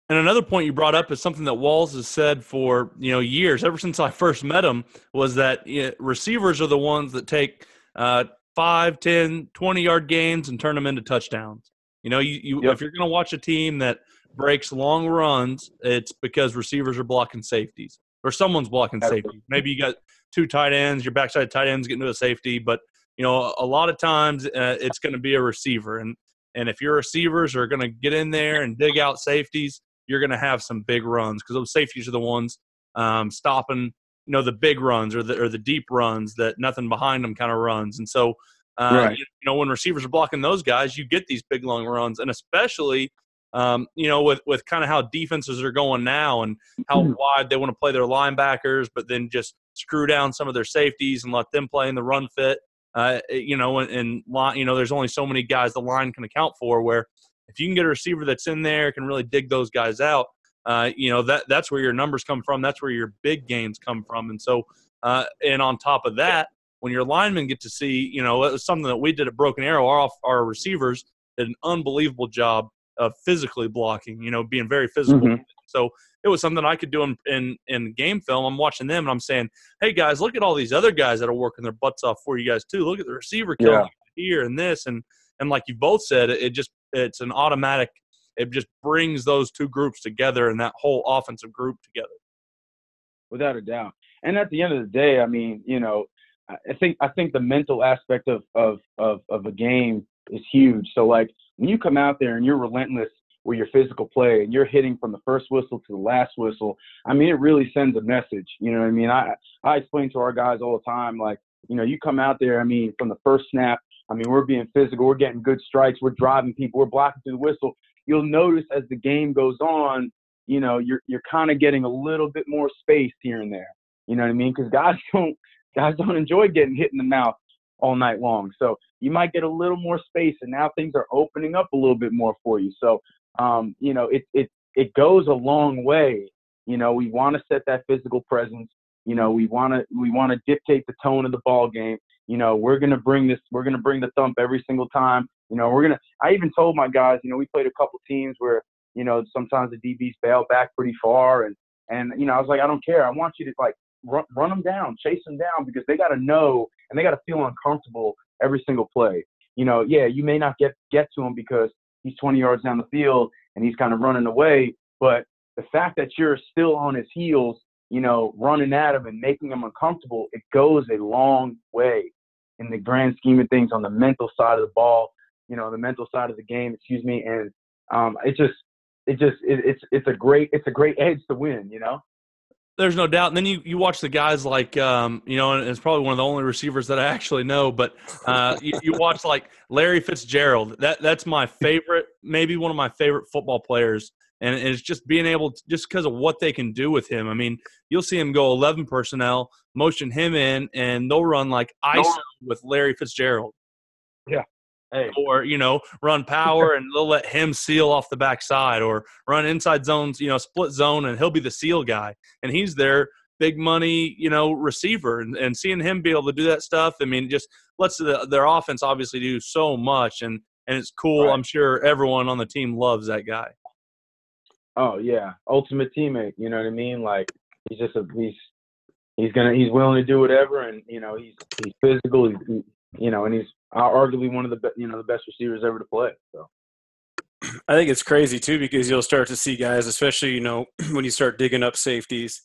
And another point you brought up is something that Walls has said for you know years, ever since I first met him, was that you know, receivers are the ones that take uh, 5, 10, 20 yard gains and turn them into touchdowns. You know, you, you Yep. if you're going to watch a team that breaks long runs, it's because receivers are blocking safeties or someone's blocking safety. Maybe you got two tight ends, your backside tight ends getting to a safety, but you know, a lot of times uh, it's going to be a receiver, and and if your receivers are going to get in there and dig out safeties, you're going to have some big runs because those safeties are the ones um, stopping, you know, the big runs or the or the deep runs that nothing behind them kind of runs. And so, uh, Right. you, you know, when receivers are blocking those guys, you get these big long runs, and especially, um, you know, with with kind of how defenses are going now and how Mhm. wide they want to play their linebackers, but then just screw down some of their safeties and let them play in the run fit. Uh, you know, and, and line, you know, there's only so many guys the line can account for. Where if you can get a receiver that's in there, can really dig those guys out. Uh, you know that that's where your numbers come from. That's where your big gains come from. And so, uh, and on top of that, when your linemen get to see, you know, it was something that we did at Broken Arrow. Our our receivers did an unbelievable job of physically blocking. You know, being very physical. Mhm. So it was something I could do in, in in game film. I'm watching them and I'm saying, hey guys, look at all these other guys that are working their butts off for you guys too. Look at the receiver killing Yeah. here and this and and like you both said, it, it just it's an automatic. It just brings those two groups together and that whole offensive group together. without a doubt. And at the end of the day, I mean, you know, I think I think the mental aspect of of of of a game is huge. So like when you come out there and you're relentless with your physical play and you're hitting from the first whistle to the last whistle, I mean, it really sends a message. You know what I mean? I I explain to our guys all the time, like, you know, you come out there, I mean, from the first snap, I mean, we're being physical, we're getting good strikes, we're driving people, we're blocking through the whistle. You'll notice as the game goes on, you know, you're you're kind of getting a little bit more space here and there. You know what I mean? Because guys don't guys don't enjoy getting hit in the mouth all night long. So you might get a little more space, and now things are opening up a little bit more for you. So um, you know, it it it goes a long way. You know, we want to set that physical presence. You know, we want to we want to dictate the tone of the ball game. You know, we're gonna bring this. We're gonna bring the thump every single time. You know, we're gonna. I even told my guys. You know, we played a couple teams where you know sometimes the DBs bail back pretty far, and and you know I was like, I don't care. I want you to like run, run them down, chase them down because they got to know and they got to feel uncomfortable every single play. You know, yeah, you may not get get to him because he's 20 yards down the field and he's kind of running away, but the fact that you're still on his heels, you know, running at him and making him uncomfortable, it goes a long way in the grand scheme of things on the mental side of the ball, you know, the mental side of the game, excuse me, and um, it just, it just, it, it's, it's a great, it's a great edge to win, you know. There's no doubt. And then you, you watch the guys like, um, you know, and it's probably one of the only receivers that I actually know, but uh, you, you, watch like Larry Fitzgerald. That That's my favorite, maybe one of my favorite football players. And it's just being able to, just because of what they can do with him. I mean, you'll see him go 11 personnel, motion him in, and they'll run like ISO with Larry Fitzgerald. Yeah. Hey. Or you know, run power and they'll let him seal off the backside, or run inside zones, you know, split zone, and he'll be the seal guy, and he's their big money, you know, receiver, and, and seeing him be able to do that stuff, I mean, just lets the, their offense obviously do so much, and and it's cool. Right. I'm sure everyone on the team loves that guy. Oh yeah, ultimate teammate. You know what I mean? Like he's just a he's he's gonna he's willing to do whatever, and you know he's he's physical. He's, you know, and he's arguably one of the you know the best receivers ever to play. So. I think it's crazy too because you'll start to see guys, especially you know when you start digging up safeties.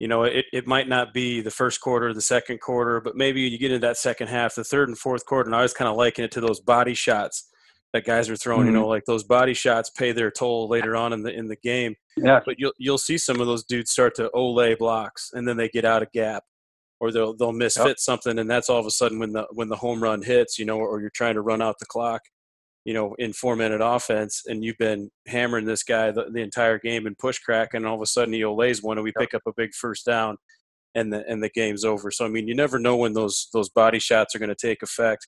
You know, it, it might not be the first quarter, the second quarter, but maybe you get into that second half, the third and fourth quarter, and I was kind of liking it to those body shots that guys are throwing. Mm-hmm. You know, like those body shots pay their toll later on in the in the game. Yeah. But you'll you'll see some of those dudes start to ole blocks, and then they get out of gap, or they'll they'll misfit yep. something, and that's all of a sudden when the when the home run hits, you know, or you're trying to run out the clock, you know, in four minute offense, and you've been hammering this guy the, the entire game and push crack, and all of a sudden he lays one, and we yep. pick up a big first down, and the and the game's over. So I mean, you never know when those those body shots are going to take effect.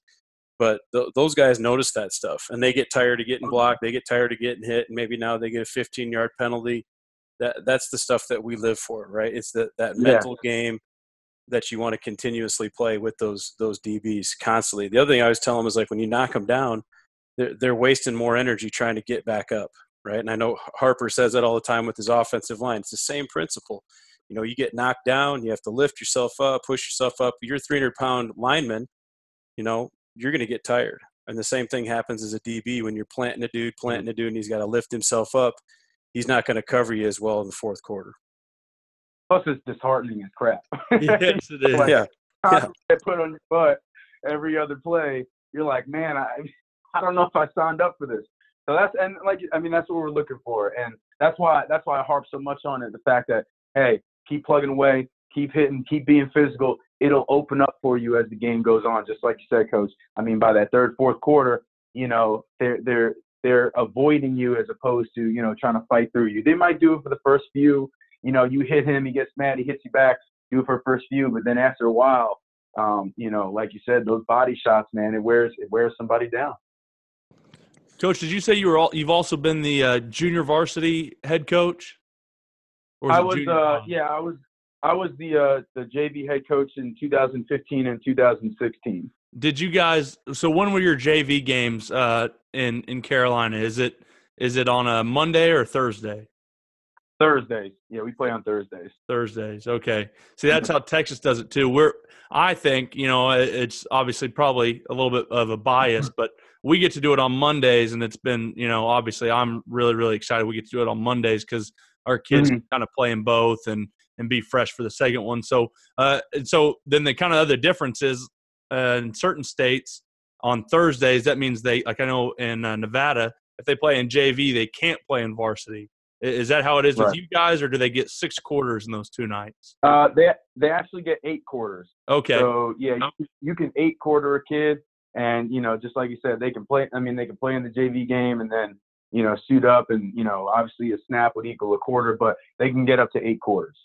But th- those guys notice that stuff, and they get tired of getting mm-hmm. blocked. They get tired of getting hit, and maybe now they get a 15 yard penalty. That that's the stuff that we live for, right? It's that that yeah. mental game that you want to continuously play with those those DBs constantly. The other thing I always tell them is like when you knock them down, they're they're wasting more energy trying to get back up, right? And I know Harper says that all the time with his offensive line. It's the same principle. You know, you get knocked down, you have to lift yourself up, push yourself up. You're 300 pound lineman, you know, you're going to get tired. And the same thing happens as a DB when you're planting a dude, planting a dude, and he's got to lift himself up. He's not going to cover you as well in the fourth quarter. Plus, it's disheartening as crap. yes, it is. like, yeah. yeah. Get put on your butt every other play. You're like, man, I, I don't know if I signed up for this. So that's and like I mean that's what we're looking for, and that's why that's why I harp so much on it. The fact that hey, keep plugging away, keep hitting, keep being physical. It'll open up for you as the game goes on, just like you said, Coach. I mean, by that third, fourth quarter, you know they're they're they're avoiding you as opposed to you know trying to fight through you. They might do it for the first few, you know, you hit him, he gets mad, he hits you back, do it for first few, but then after a while, um, you know, like you said, those body shots, man, it wears it wears somebody down. Coach, did you say you were all, you've also been the uh, junior varsity head coach? I was, uh, yeah, I was, I was the uh, the JV head coach in 2015 and 2016. Did you guys? So when were your JV games uh, in in Carolina? Is it is it on a Monday or Thursday? Thursdays. Yeah, we play on Thursdays. Thursdays. Okay. See, that's how Texas does it too. We're, I think, you know, it's obviously probably a little bit of a bias, but we get to do it on Mondays, and it's been, you know, obviously I'm really, really excited we get to do it on Mondays because our kids mm-hmm. kind of play in both and and be fresh for the second one. So, uh, and so then the kind of other difference is uh, in certain states on Thursdays that means they, like I know in uh, Nevada, if they play in JV, they can't play in varsity. Is that how it is right. with you guys, or do they get six quarters in those two nights? Uh, they they actually get eight quarters. Okay. So yeah, you, you can eight quarter a kid, and you know, just like you said, they can play. I mean, they can play in the JV game, and then you know, suit up, and you know, obviously a snap would equal a quarter, but they can get up to eight quarters.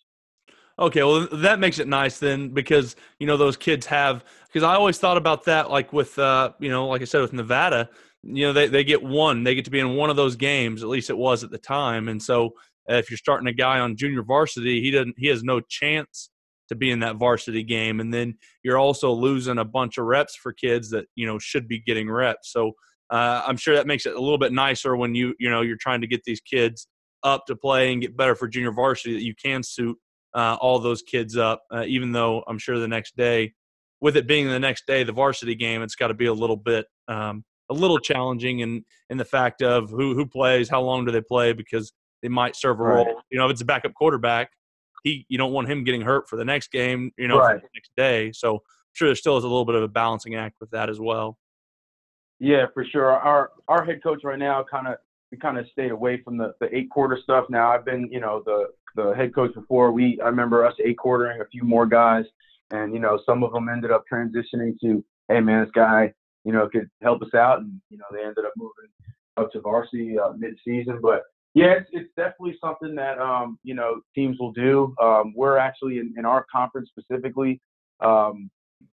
Okay, well that makes it nice then because you know those kids have because I always thought about that like with uh you know like I said with Nevada you know they, they get one they get to be in one of those games at least it was at the time and so uh, if you're starting a guy on junior varsity he doesn't he has no chance to be in that varsity game and then you're also losing a bunch of reps for kids that you know should be getting reps so uh, i'm sure that makes it a little bit nicer when you you know you're trying to get these kids up to play and get better for junior varsity that you can suit uh, all those kids up uh, even though i'm sure the next day with it being the next day the varsity game it's got to be a little bit um, a little challenging in in the fact of who who plays, how long do they play, because they might serve a role. Right. You know, if it's a backup quarterback, he you don't want him getting hurt for the next game. You know, right. next day. So I'm sure there still is a little bit of a balancing act with that as well. Yeah, for sure. Our our head coach right now kind of we kind of stayed away from the, the eight quarter stuff. Now I've been, you know, the the head coach before. We I remember us eight quartering a few more guys, and you know some of them ended up transitioning to, hey man, this guy, you know, could help us out, and you know they ended up moving up to varsity uh, mid season. But yeah, it's, it's definitely something that um, you know teams will do. Um, we're actually in, in our conference specifically. Um,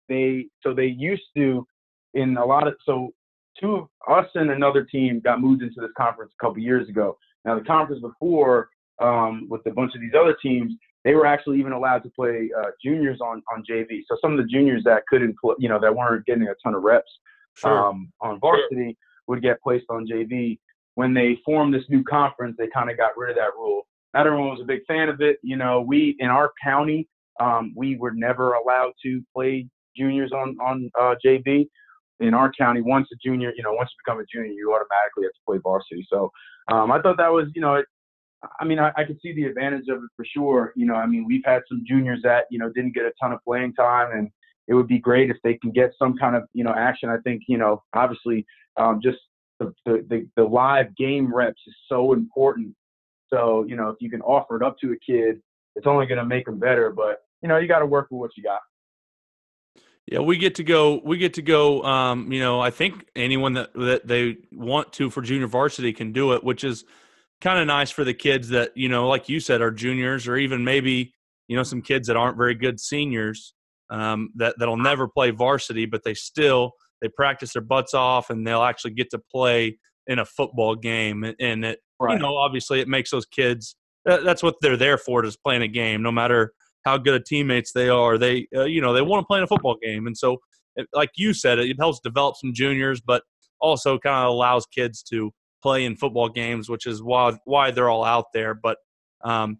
they so they used to in a lot of so two of us and another team got moved into this conference a couple years ago. Now the conference before um, with a bunch of these other teams, they were actually even allowed to play uh, juniors on on JV. So some of the juniors that couldn't, play, you know, that weren't getting a ton of reps sure. um, on varsity would get placed on JV. When they formed this new conference, they kind of got rid of that rule. Not everyone was a big fan of it. You know, we in our county, um, we were never allowed to play juniors on on uh, JV in our county, once a junior, you know, once you become a junior, you automatically have to play varsity. So um, I thought that was, you know, it, I mean, I, I could see the advantage of it for sure. You know, I mean, we've had some juniors that, you know, didn't get a ton of playing time and it would be great if they can get some kind of, you know, action. I think, you know, obviously um, just the, the, the, live game reps is so important. So, you know, if you can offer it up to a kid, it's only going to make them better. But, you know, you got to work with what you got. Yeah, we get to go. We get to go. Um, you know, I think anyone that that they want to for junior varsity can do it, which is kind of nice for the kids that you know, like you said, are juniors, or even maybe you know some kids that aren't very good seniors um, that that'll never play varsity, but they still they practice their butts off, and they'll actually get to play in a football game, and it right. you know obviously it makes those kids. That's what they're there for, is playing a game, no matter how good of teammates they are. They, uh, you know, they want to play in a football game, and so, like you said, it helps develop some juniors, but also kind of allows kids to play in football games, which is why why they're all out there. But um,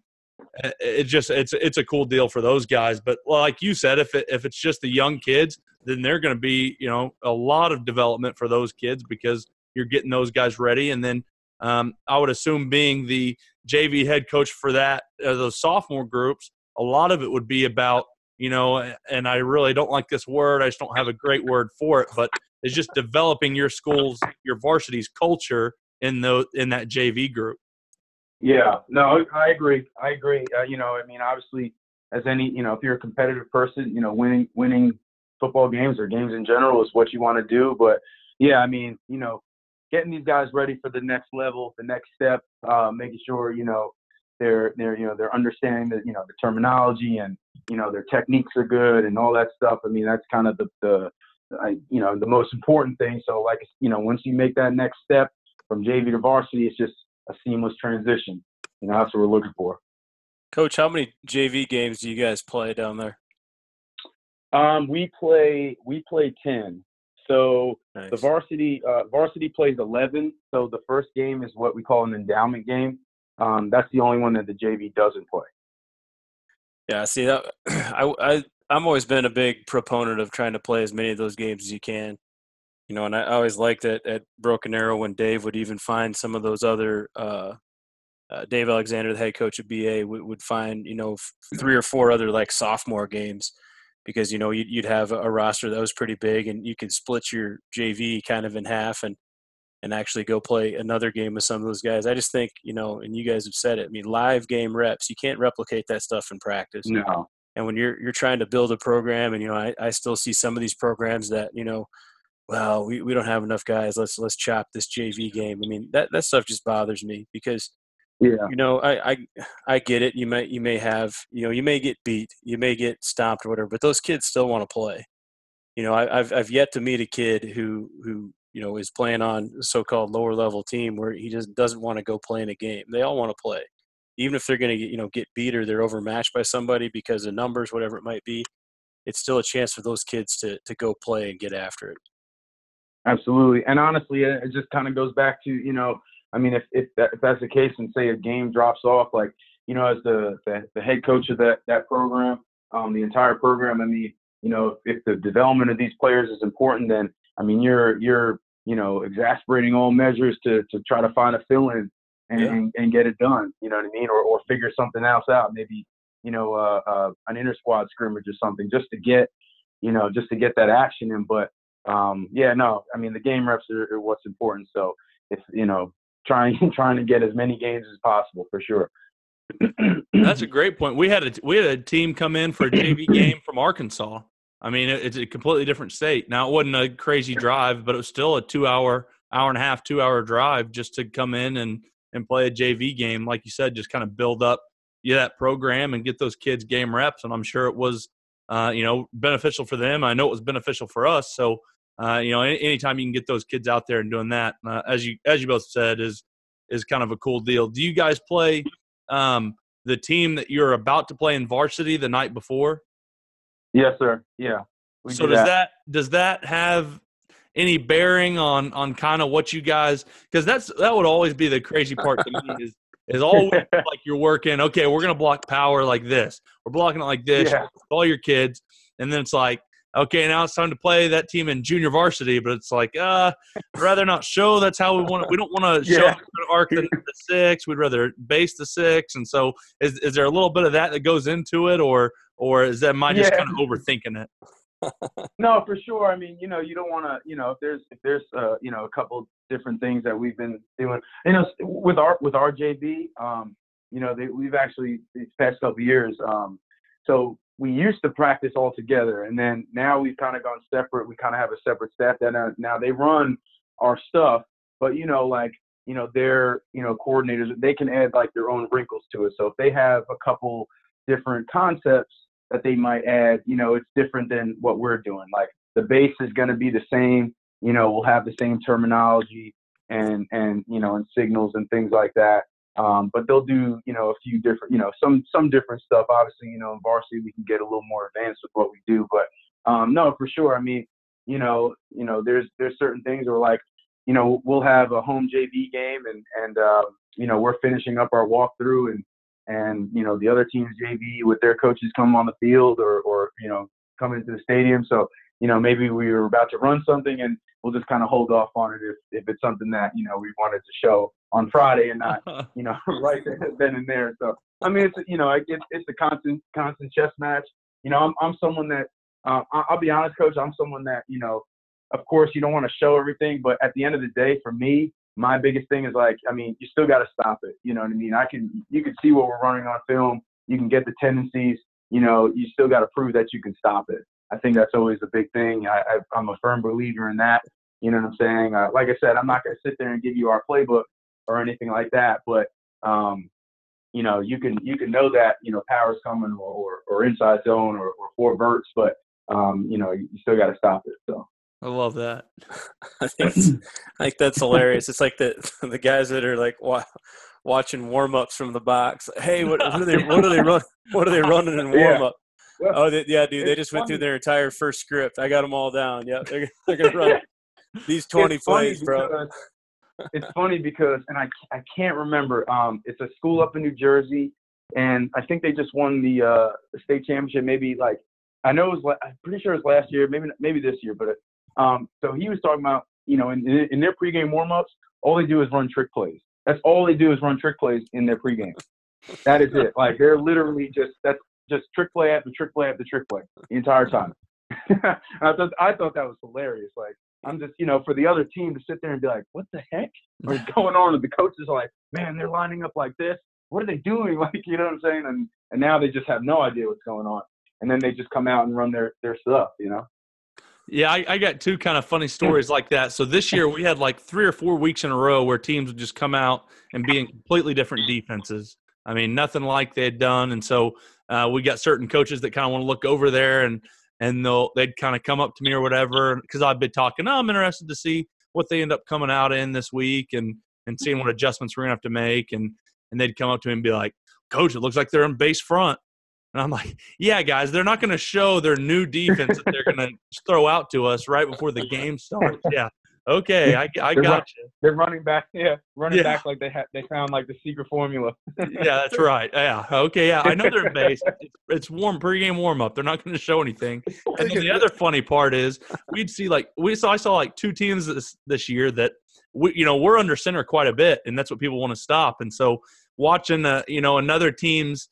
it just it's it's a cool deal for those guys. But like you said, if it, if it's just the young kids, then they're going to be you know a lot of development for those kids because you're getting those guys ready, and then um, I would assume being the JV head coach for that uh, those sophomore groups, a lot of it would be about you know and i really don't like this word i just don't have a great word for it but it's just developing your school's your varsity's culture in the in that jv group yeah no i agree i agree uh, you know i mean obviously as any you know if you're a competitive person you know winning winning football games or games in general is what you want to do but yeah i mean you know getting these guys ready for the next level the next step uh, making sure you know they're they're you know they're understanding the you know the terminology and you know their techniques are good and all that stuff. I mean that's kind of the the I, you know the most important thing. So like you know once you make that next step from JV to varsity, it's just a seamless transition. You know that's what we're looking for. Coach, how many JV games do you guys play down there? Um, we play we play ten. So nice. the varsity uh, varsity plays eleven. So the first game is what we call an endowment game. Um, that's the only one that the JV doesn't play. Yeah, see that I I I'm always been a big proponent of trying to play as many of those games as you can. You know, and I always liked it at Broken Arrow when Dave would even find some of those other uh, uh, Dave Alexander, the head coach of BA, would, would find you know three or four other like sophomore games because you know you'd, you'd have a roster that was pretty big and you could split your JV kind of in half and and actually go play another game with some of those guys. I just think, you know, and you guys have said it. I mean, live game reps, you can't replicate that stuff in practice. No. And when you're you're trying to build a program, and you know, I, I still see some of these programs that you know, well, we, we don't have enough guys. Let's let's chop this JV game. I mean, that that stuff just bothers me because yeah. You know, I, I I get it. You may you may have you know you may get beat, you may get stomped or whatever, but those kids still want to play. You know, I, have I've yet to meet a kid who who you know is playing on a so-called lower level team where he just doesn't want to go play in a game. They all want to play, even if they're going to get you know get beat or they're overmatched by somebody because of numbers, whatever it might be. It's still a chance for those kids to to go play and get after it. Absolutely, and honestly, it just kind of goes back to you know, I mean, if if, that, if that's the case, and say a game drops off, like you know, as the the, the head coach of that that program, um, the entire program, I mean, you know, if the development of these players is important, then I mean, you're you're you know exasperating all measures to to try to find a fill in and, yeah. and, and get it done. You know what I mean? Or or figure something else out. Maybe you know uh, uh, an inter squad scrimmage or something just to get you know just to get that action in. But um, yeah, no, I mean the game reps are, are what's important. So if you know trying trying to get as many games as possible for sure. That's a great point. We had a we had a team come in for a JV game from Arkansas. I mean, it's a completely different state. Now it wasn't a crazy drive, but it was still a two hour, hour and a half, two hour drive just to come in and and play a JV game. Like you said, just kind of build up yeah, that program and get those kids game reps. And I'm sure it was, uh, you know, beneficial for them. I know it was beneficial for us. So, uh, you know, any, anytime you can get those kids out there and doing that, uh, as you as you both said, is is kind of a cool deal. Do you guys play um, the team that you're about to play in varsity the night before? Yes, sir. Yeah. So do does that. that does that have any bearing on on kind of what you guys because that's that would always be the crazy part to me is is always like you're working okay we're gonna block power like this we're blocking it like this yeah. all your kids and then it's like okay now it's time to play that team in junior varsity but it's like uh I'd rather not show that's how we want To, we don't want to yeah. show arc the, the six we'd rather base the six and so is, is there a little bit of that that goes into it or or is that am I just yeah. kind of overthinking it no, for sure. I mean, you know, you don't want to, you know, if there's if there's uh, you know, a couple different things that we've been doing, you know, with our with our JV, um, you know, they, we've actually these past couple years, um, so we used to practice all together, and then now we've kind of gone separate. We kind of have a separate staff that now, now they run our stuff, but you know, like you know, they're you know coordinators. They can add like their own wrinkles to it. So if they have a couple different concepts that they might add, you know, it's different than what we're doing. Like the base is going to be the same, you know, we'll have the same terminology and and you know and signals and things like that. Um, but they'll do you know a few different, you know, some some different stuff. Obviously, you know, in varsity we can get a little more advanced with what we do, but um, no, for sure. I mean, you know, you know, there's there's certain things where like, you know, we'll have a home JV game and and uh, you know we're finishing up our walkthrough and and you know the other team's JV with their coaches come on the field or or you know come into the stadium. So you know maybe we were about to run something and we'll just kind of hold off on it if if it's something that you know we wanted to show on Friday and not you know right then and there. So I mean it's you know it's it's a constant constant chess match. You know I'm I'm someone that uh, I'll be honest, coach. I'm someone that you know of course you don't want to show everything, but at the end of the day, for me, my biggest thing is like, I mean, you still got to stop it. You know what I mean? I can, you can see what we're running on film. You can get the tendencies. You know, you still got to prove that you can stop it. I think that's always a big thing. I, I, am a firm believer in that. You know what I'm saying? Uh, like I said, I'm not going to sit there and give you our playbook or anything like that, but um, you know, you can you can know that you know power's coming or or, or inside zone or, or four verts, but um, you know, you still got to stop it. So. I love that. I think that's, I think that's hilarious. It's like the the guys that are like wow, watching warm ups from the box. Hey, what, what, are they? What are they run? What are they running in warm up? Oh, they, yeah, dude. They just funny. went through their entire first script. I got them all down. Yeah, they're, they're gonna run these twenty it's plays, bro. it's funny because, and I I can't remember. Um, it's a school up in New Jersey, and I think they just won the uh state championship. Maybe like I know it was. I'm pretty sure it was last year. Maybe maybe this year, but um, so he was talking about, you know, in, in their pregame warmups, all they do is run trick plays. That's all they do is run trick plays in their pregame. That is it. Like they're literally just that's just trick play after trick play after trick play the entire time. I thought I thought that was hilarious. Like I'm just, you know, for the other team to sit there and be like, what the heck is going on? And the coaches are like, man, they're lining up like this. What are they doing? Like, you know what I'm saying? And and now they just have no idea what's going on. And then they just come out and run their their stuff, you know. Yeah, I, I, got two kind of funny stories like that. So this year we had like three or four weeks in a row where teams would just come out and be in completely different defenses. I mean, nothing like they had done, and so uh, we got certain coaches that kind of want to look over there and and they'll they'd kind of come up to me or whatever because I've been talking. Oh, I'm interested to see what they end up coming out in this week and and seeing what adjustments we're gonna have to make and and they'd come up to me and be like, Coach, it looks like they're in base front. And I'm like, yeah, guys, they're not going to show their new defense that they're going to throw out to us right before the game starts. Yeah. Okay, I, I got you. They're running back, yeah, running yeah. back like they ha- they found like the secret formula. yeah, that's right. Yeah, okay, yeah, I know they're base. It's, it's warm pregame warm up. They're not going to show anything. And then the other funny part is we'd see like we saw I saw like two teams this this year that we you know we're under center quite a bit, and that's what people want to stop. And so watching uh, you know another team's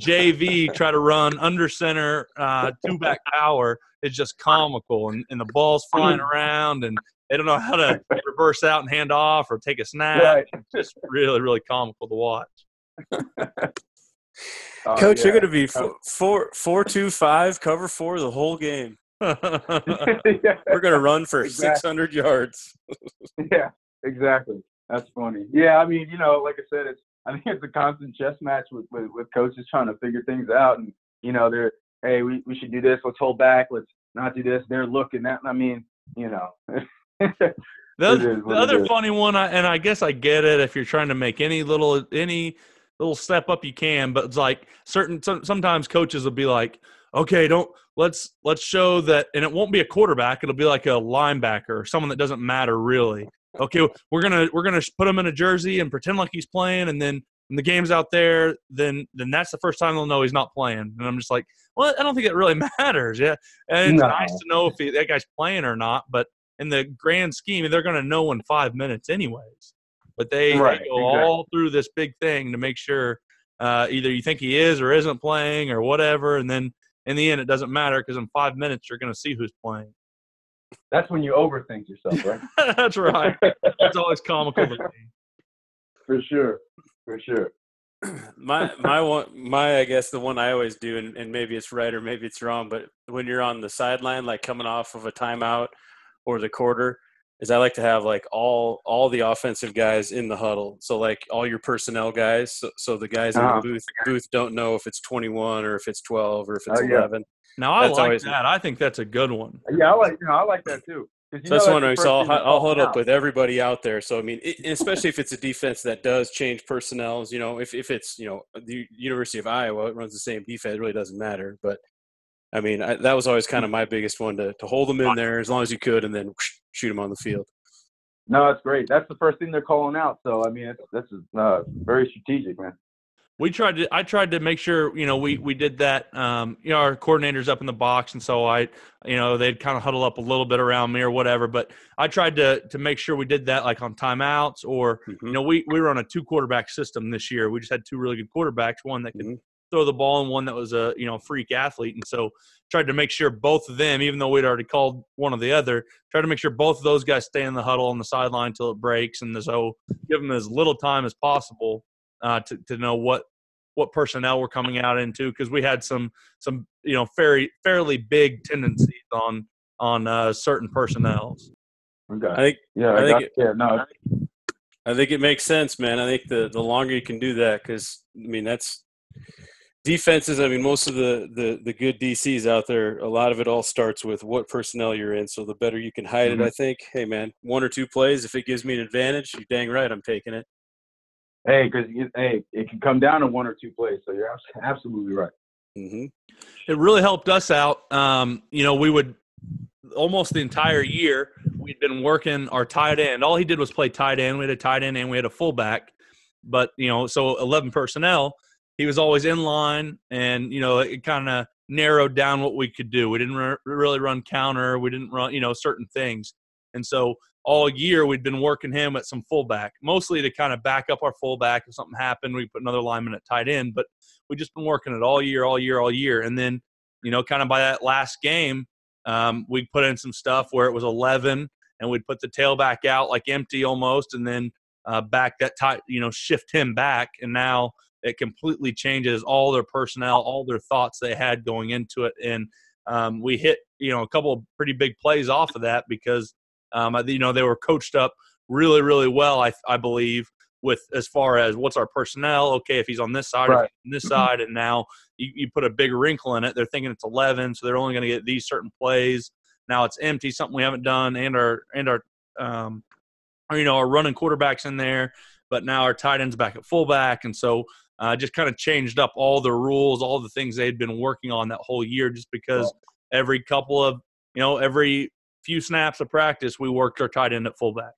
JV try to run under center uh, two back power is just comical, and, and the ball's flying around, and they don't know how to reverse out and hand off or take a snap. Right. It's just really, really comical to watch. Oh, Coach, yeah. you're going to be oh. four, four, four, two, five, cover four the whole game. yeah, We're going to run for Exactly. 600 yards. yeah, exactly. That's funny. Yeah, I mean, you know, like I said, it's I think it's a constant chess match with, with, with coaches trying to figure things out, and you know, they're hey, we, we should do this. Let's hold back. Let's not do this. They're looking that. I mean, you know. The, the other funny one, I, and I guess I get it if you're trying to make any little any little step up you can, but it's like certain some, sometimes coaches will be like, okay, don't let's let's show that, and it won't be a quarterback, it'll be like a linebacker or someone that doesn't matter really. Okay, we're gonna we're gonna put him in a jersey and pretend like he's playing, and then when the game's out there, then then that's the first time they'll know he's not playing. And I'm just like, well, I don't think it really matters. Yeah, and it's No. nice to know if he, that guy's playing or not, but in the grand scheme, they're going to know in five minutes anyways. But they, Right, they go exactly. all through this big thing to make sure uh, either you think he is or isn't playing or whatever, and then in the end, it doesn't matter because in five minutes you're going to see who's playing. That's when you overthink yourself, right? That's right. That's always comical to me. For sure. For sure. my my one my I guess the one I always do and, and maybe it's right or maybe it's wrong, but when you're on the sideline like coming off of a timeout or the quarter, is I like to have like all all the offensive guys in the huddle. So like all your personnel guys, so, so the guys in Uh-huh. the booth booth don't know if it's 21 or if it's 12 or if it's Oh, yeah. 11. Now I That's like always- that. I think that's a good one. Yeah, I like you know, I like that too. So that's know one the way. first So I'll, I'll falls hold up with everybody out there. So I mean, it, especially if it's a defense that does change personnels. You know, if if it's you know the University of Iowa, it runs the same defense. It really doesn't matter. But I mean, I, that was always kind of my biggest one to to hold them in there as long as you could, and then whoosh, shoot them on the field. No, that's great. That's the first thing they're calling out. So I mean, it's, this is uh, very strategic, man. we tried to i tried to make sure you know we we did that um you know our coordinators up in the box and so i you know they'd kind of huddle up a little bit around me or whatever but i tried to to make sure we did that like on timeouts or Mhm. you know we we were on a two quarterback system this year we just had two really good quarterbacks one that could Mhm. Throw the ball and one that was a you know freak athlete and so tried to make sure both of them even though we'd already called one or the other tried to make sure both of those guys stay in the huddle on the sideline until it breaks and so give them as little time as possible uh, to, to know what what personnel we're coming out into because we had some some you know fairly fairly big tendencies on on uh, certain personnels. Okay. I think yeah, I I think got, it- yeah, no, I think it makes sense, man. I think the the longer you can do that, because I mean that's defenses. I mean, most of the the the good DCs out there, a lot of it all starts with what personnel you're in. So the better you can hide Mhm. it, I think. Hey, man, one or two plays, if it gives me an advantage, you dang right, I'm taking it. hey, because hey, it can come down to one or two plays. So you're absolutely right. hmm It really helped us out. Um, you know, we would almost the entire year we'd been working our tight end. All he did was play tight end. We had a tight end and we had a fullback, but you know, so eleven personnel. He was always in line, and you know, it kind of narrowed down what we could do. We didn't re- really run counter. We didn't run, you know, certain things, and so all year we'd been working him at some fullback, mostly to kind of back up our fullback. If something happened, we put another lineman at tight end, but we just been working it all year, all year, all year, and then you know, kind of by that last game, um, we put in some stuff where it was 11, and we'd put the tailback out like empty almost, and then uh, back that tight, you know, shift him back, and now it completely changes all their personnel, all their thoughts they had going into it, and um, we hit you know a couple of pretty big plays off of that because um, you know they were coached up really, really well, I, I believe, with as far as what's our personnel. Okay, if he's on this side, Right. on this side, and now you, you put a big wrinkle in it. They're thinking it's 11, so they're only going to get these certain plays. Now it's empty, something we haven't done, and our and our um, or, you know our running quarterbacks in there, but now our tight ends back at fullback, and so uh, just kind of changed up all the rules, all the things they'd been working on that whole year, just because every couple of you know every few snaps of practice we worked our tight end at fullback.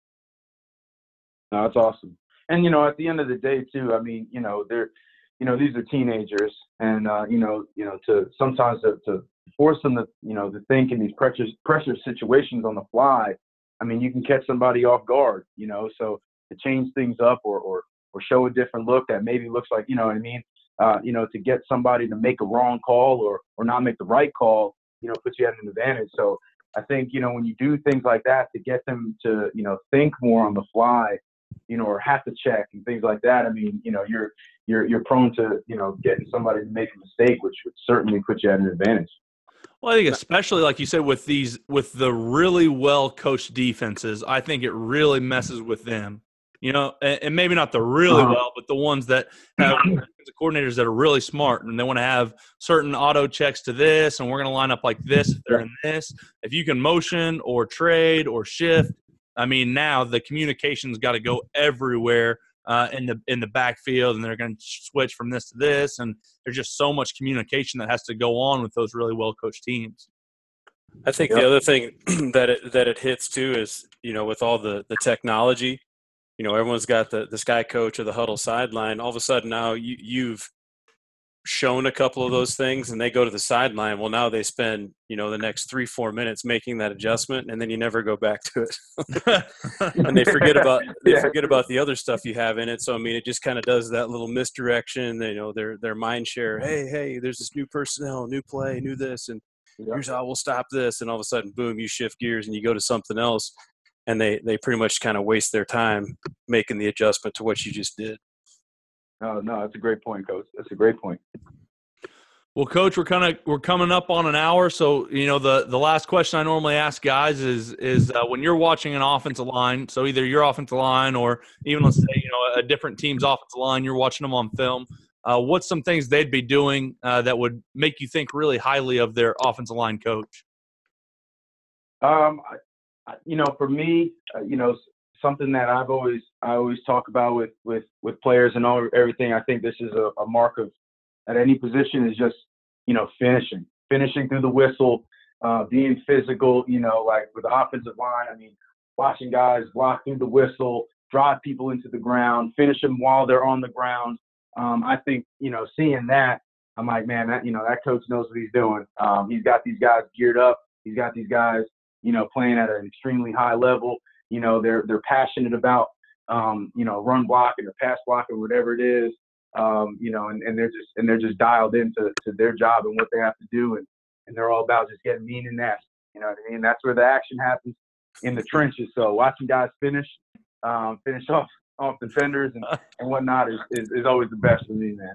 No, that's awesome. And you know, at the end of the day, too, I mean, you know, they're, you know, these are teenagers, and uh, you know, you know, to sometimes to, to force them to, you know, to think in these pressure pressure situations on the fly. I mean, you can catch somebody off guard, you know. So to change things up or or or show a different look that maybe looks like, you know what I mean? Uh, you know, to get somebody to make a wrong call or or not make the right call, you know, puts you at an advantage. So I think you know when you do things like that to get them to you know think more on the fly, you know, or have to check and things like that. I mean, you know, you're you're you're prone to you know getting somebody to make a mistake, which would certainly put you at an advantage. Well, I think especially like you said with these with the really well coached defenses, I think it really messes with them. You know, and, and maybe not the really uh-huh. well, but the ones that have the coordinators that are really smart and they want to have certain auto checks to this, and we're going to line up like this if they're in this. If you can motion or trade or shift, I mean, now the communication's got to go everywhere uh, in the in the backfield, and they're going to switch from this to this, and there's just so much communication that has to go on with those really well coached teams. I think yep. the other thing that it that it hits too is you know with all the the technology, you know everyone's got the the sky coach or the huddle sideline. All of a sudden now you you've shown a couple of those things and they go to the sideline. Well now they spend you know the next three four minutes making that adjustment and then you never go back to it. And they forget about they yeah. forget about the other stuff you have in it. So i mean it just kind of does that little misdirection you know their their mind share. Hey hey there's this new personnel new play new this and yeah. here's how we'll stop this. And all of a sudden boom you shift gears and you go to something else and they they pretty much kind of waste their time making the adjustment to what you just did no, no, that's a great point, coach. That's a great point. Well, coach, we're kind of we're coming up on an hour, so you know the the last question I normally ask guys is is uh, when you're watching an offensive line, so either your offensive line or even let's say you know a different team's offensive line, you're watching them on film. Uh, what's some things they'd be doing uh, that would make you think really highly of their offensive line coach? Um, you know, for me, uh, you know, something that I've always I always talk about with with with players and all everything. I think this is a, a mark of at any position is just you know finishing, finishing through the whistle, uh, being physical. You know, like with the offensive line. I mean, watching guys block through the whistle, drive people into the ground, finish them while they're on the ground. Um, I think you know seeing that. I'm like, man, that you know that coach knows what he's doing. Um, he's got these guys geared up. He's got these guys, you know, playing at an extremely high level. You know, they're they're passionate about um, you know run blocking or pass blocking, whatever it is. Um, you know, and, and they're just and they're just dialed into to their job and what they have to do, and and they're all about just getting mean and nasty. You know what I mean? That's where the action happens in the trenches. So watching guys finish, um, finish off off defenders and, and whatnot is, is, is always the best for me, man.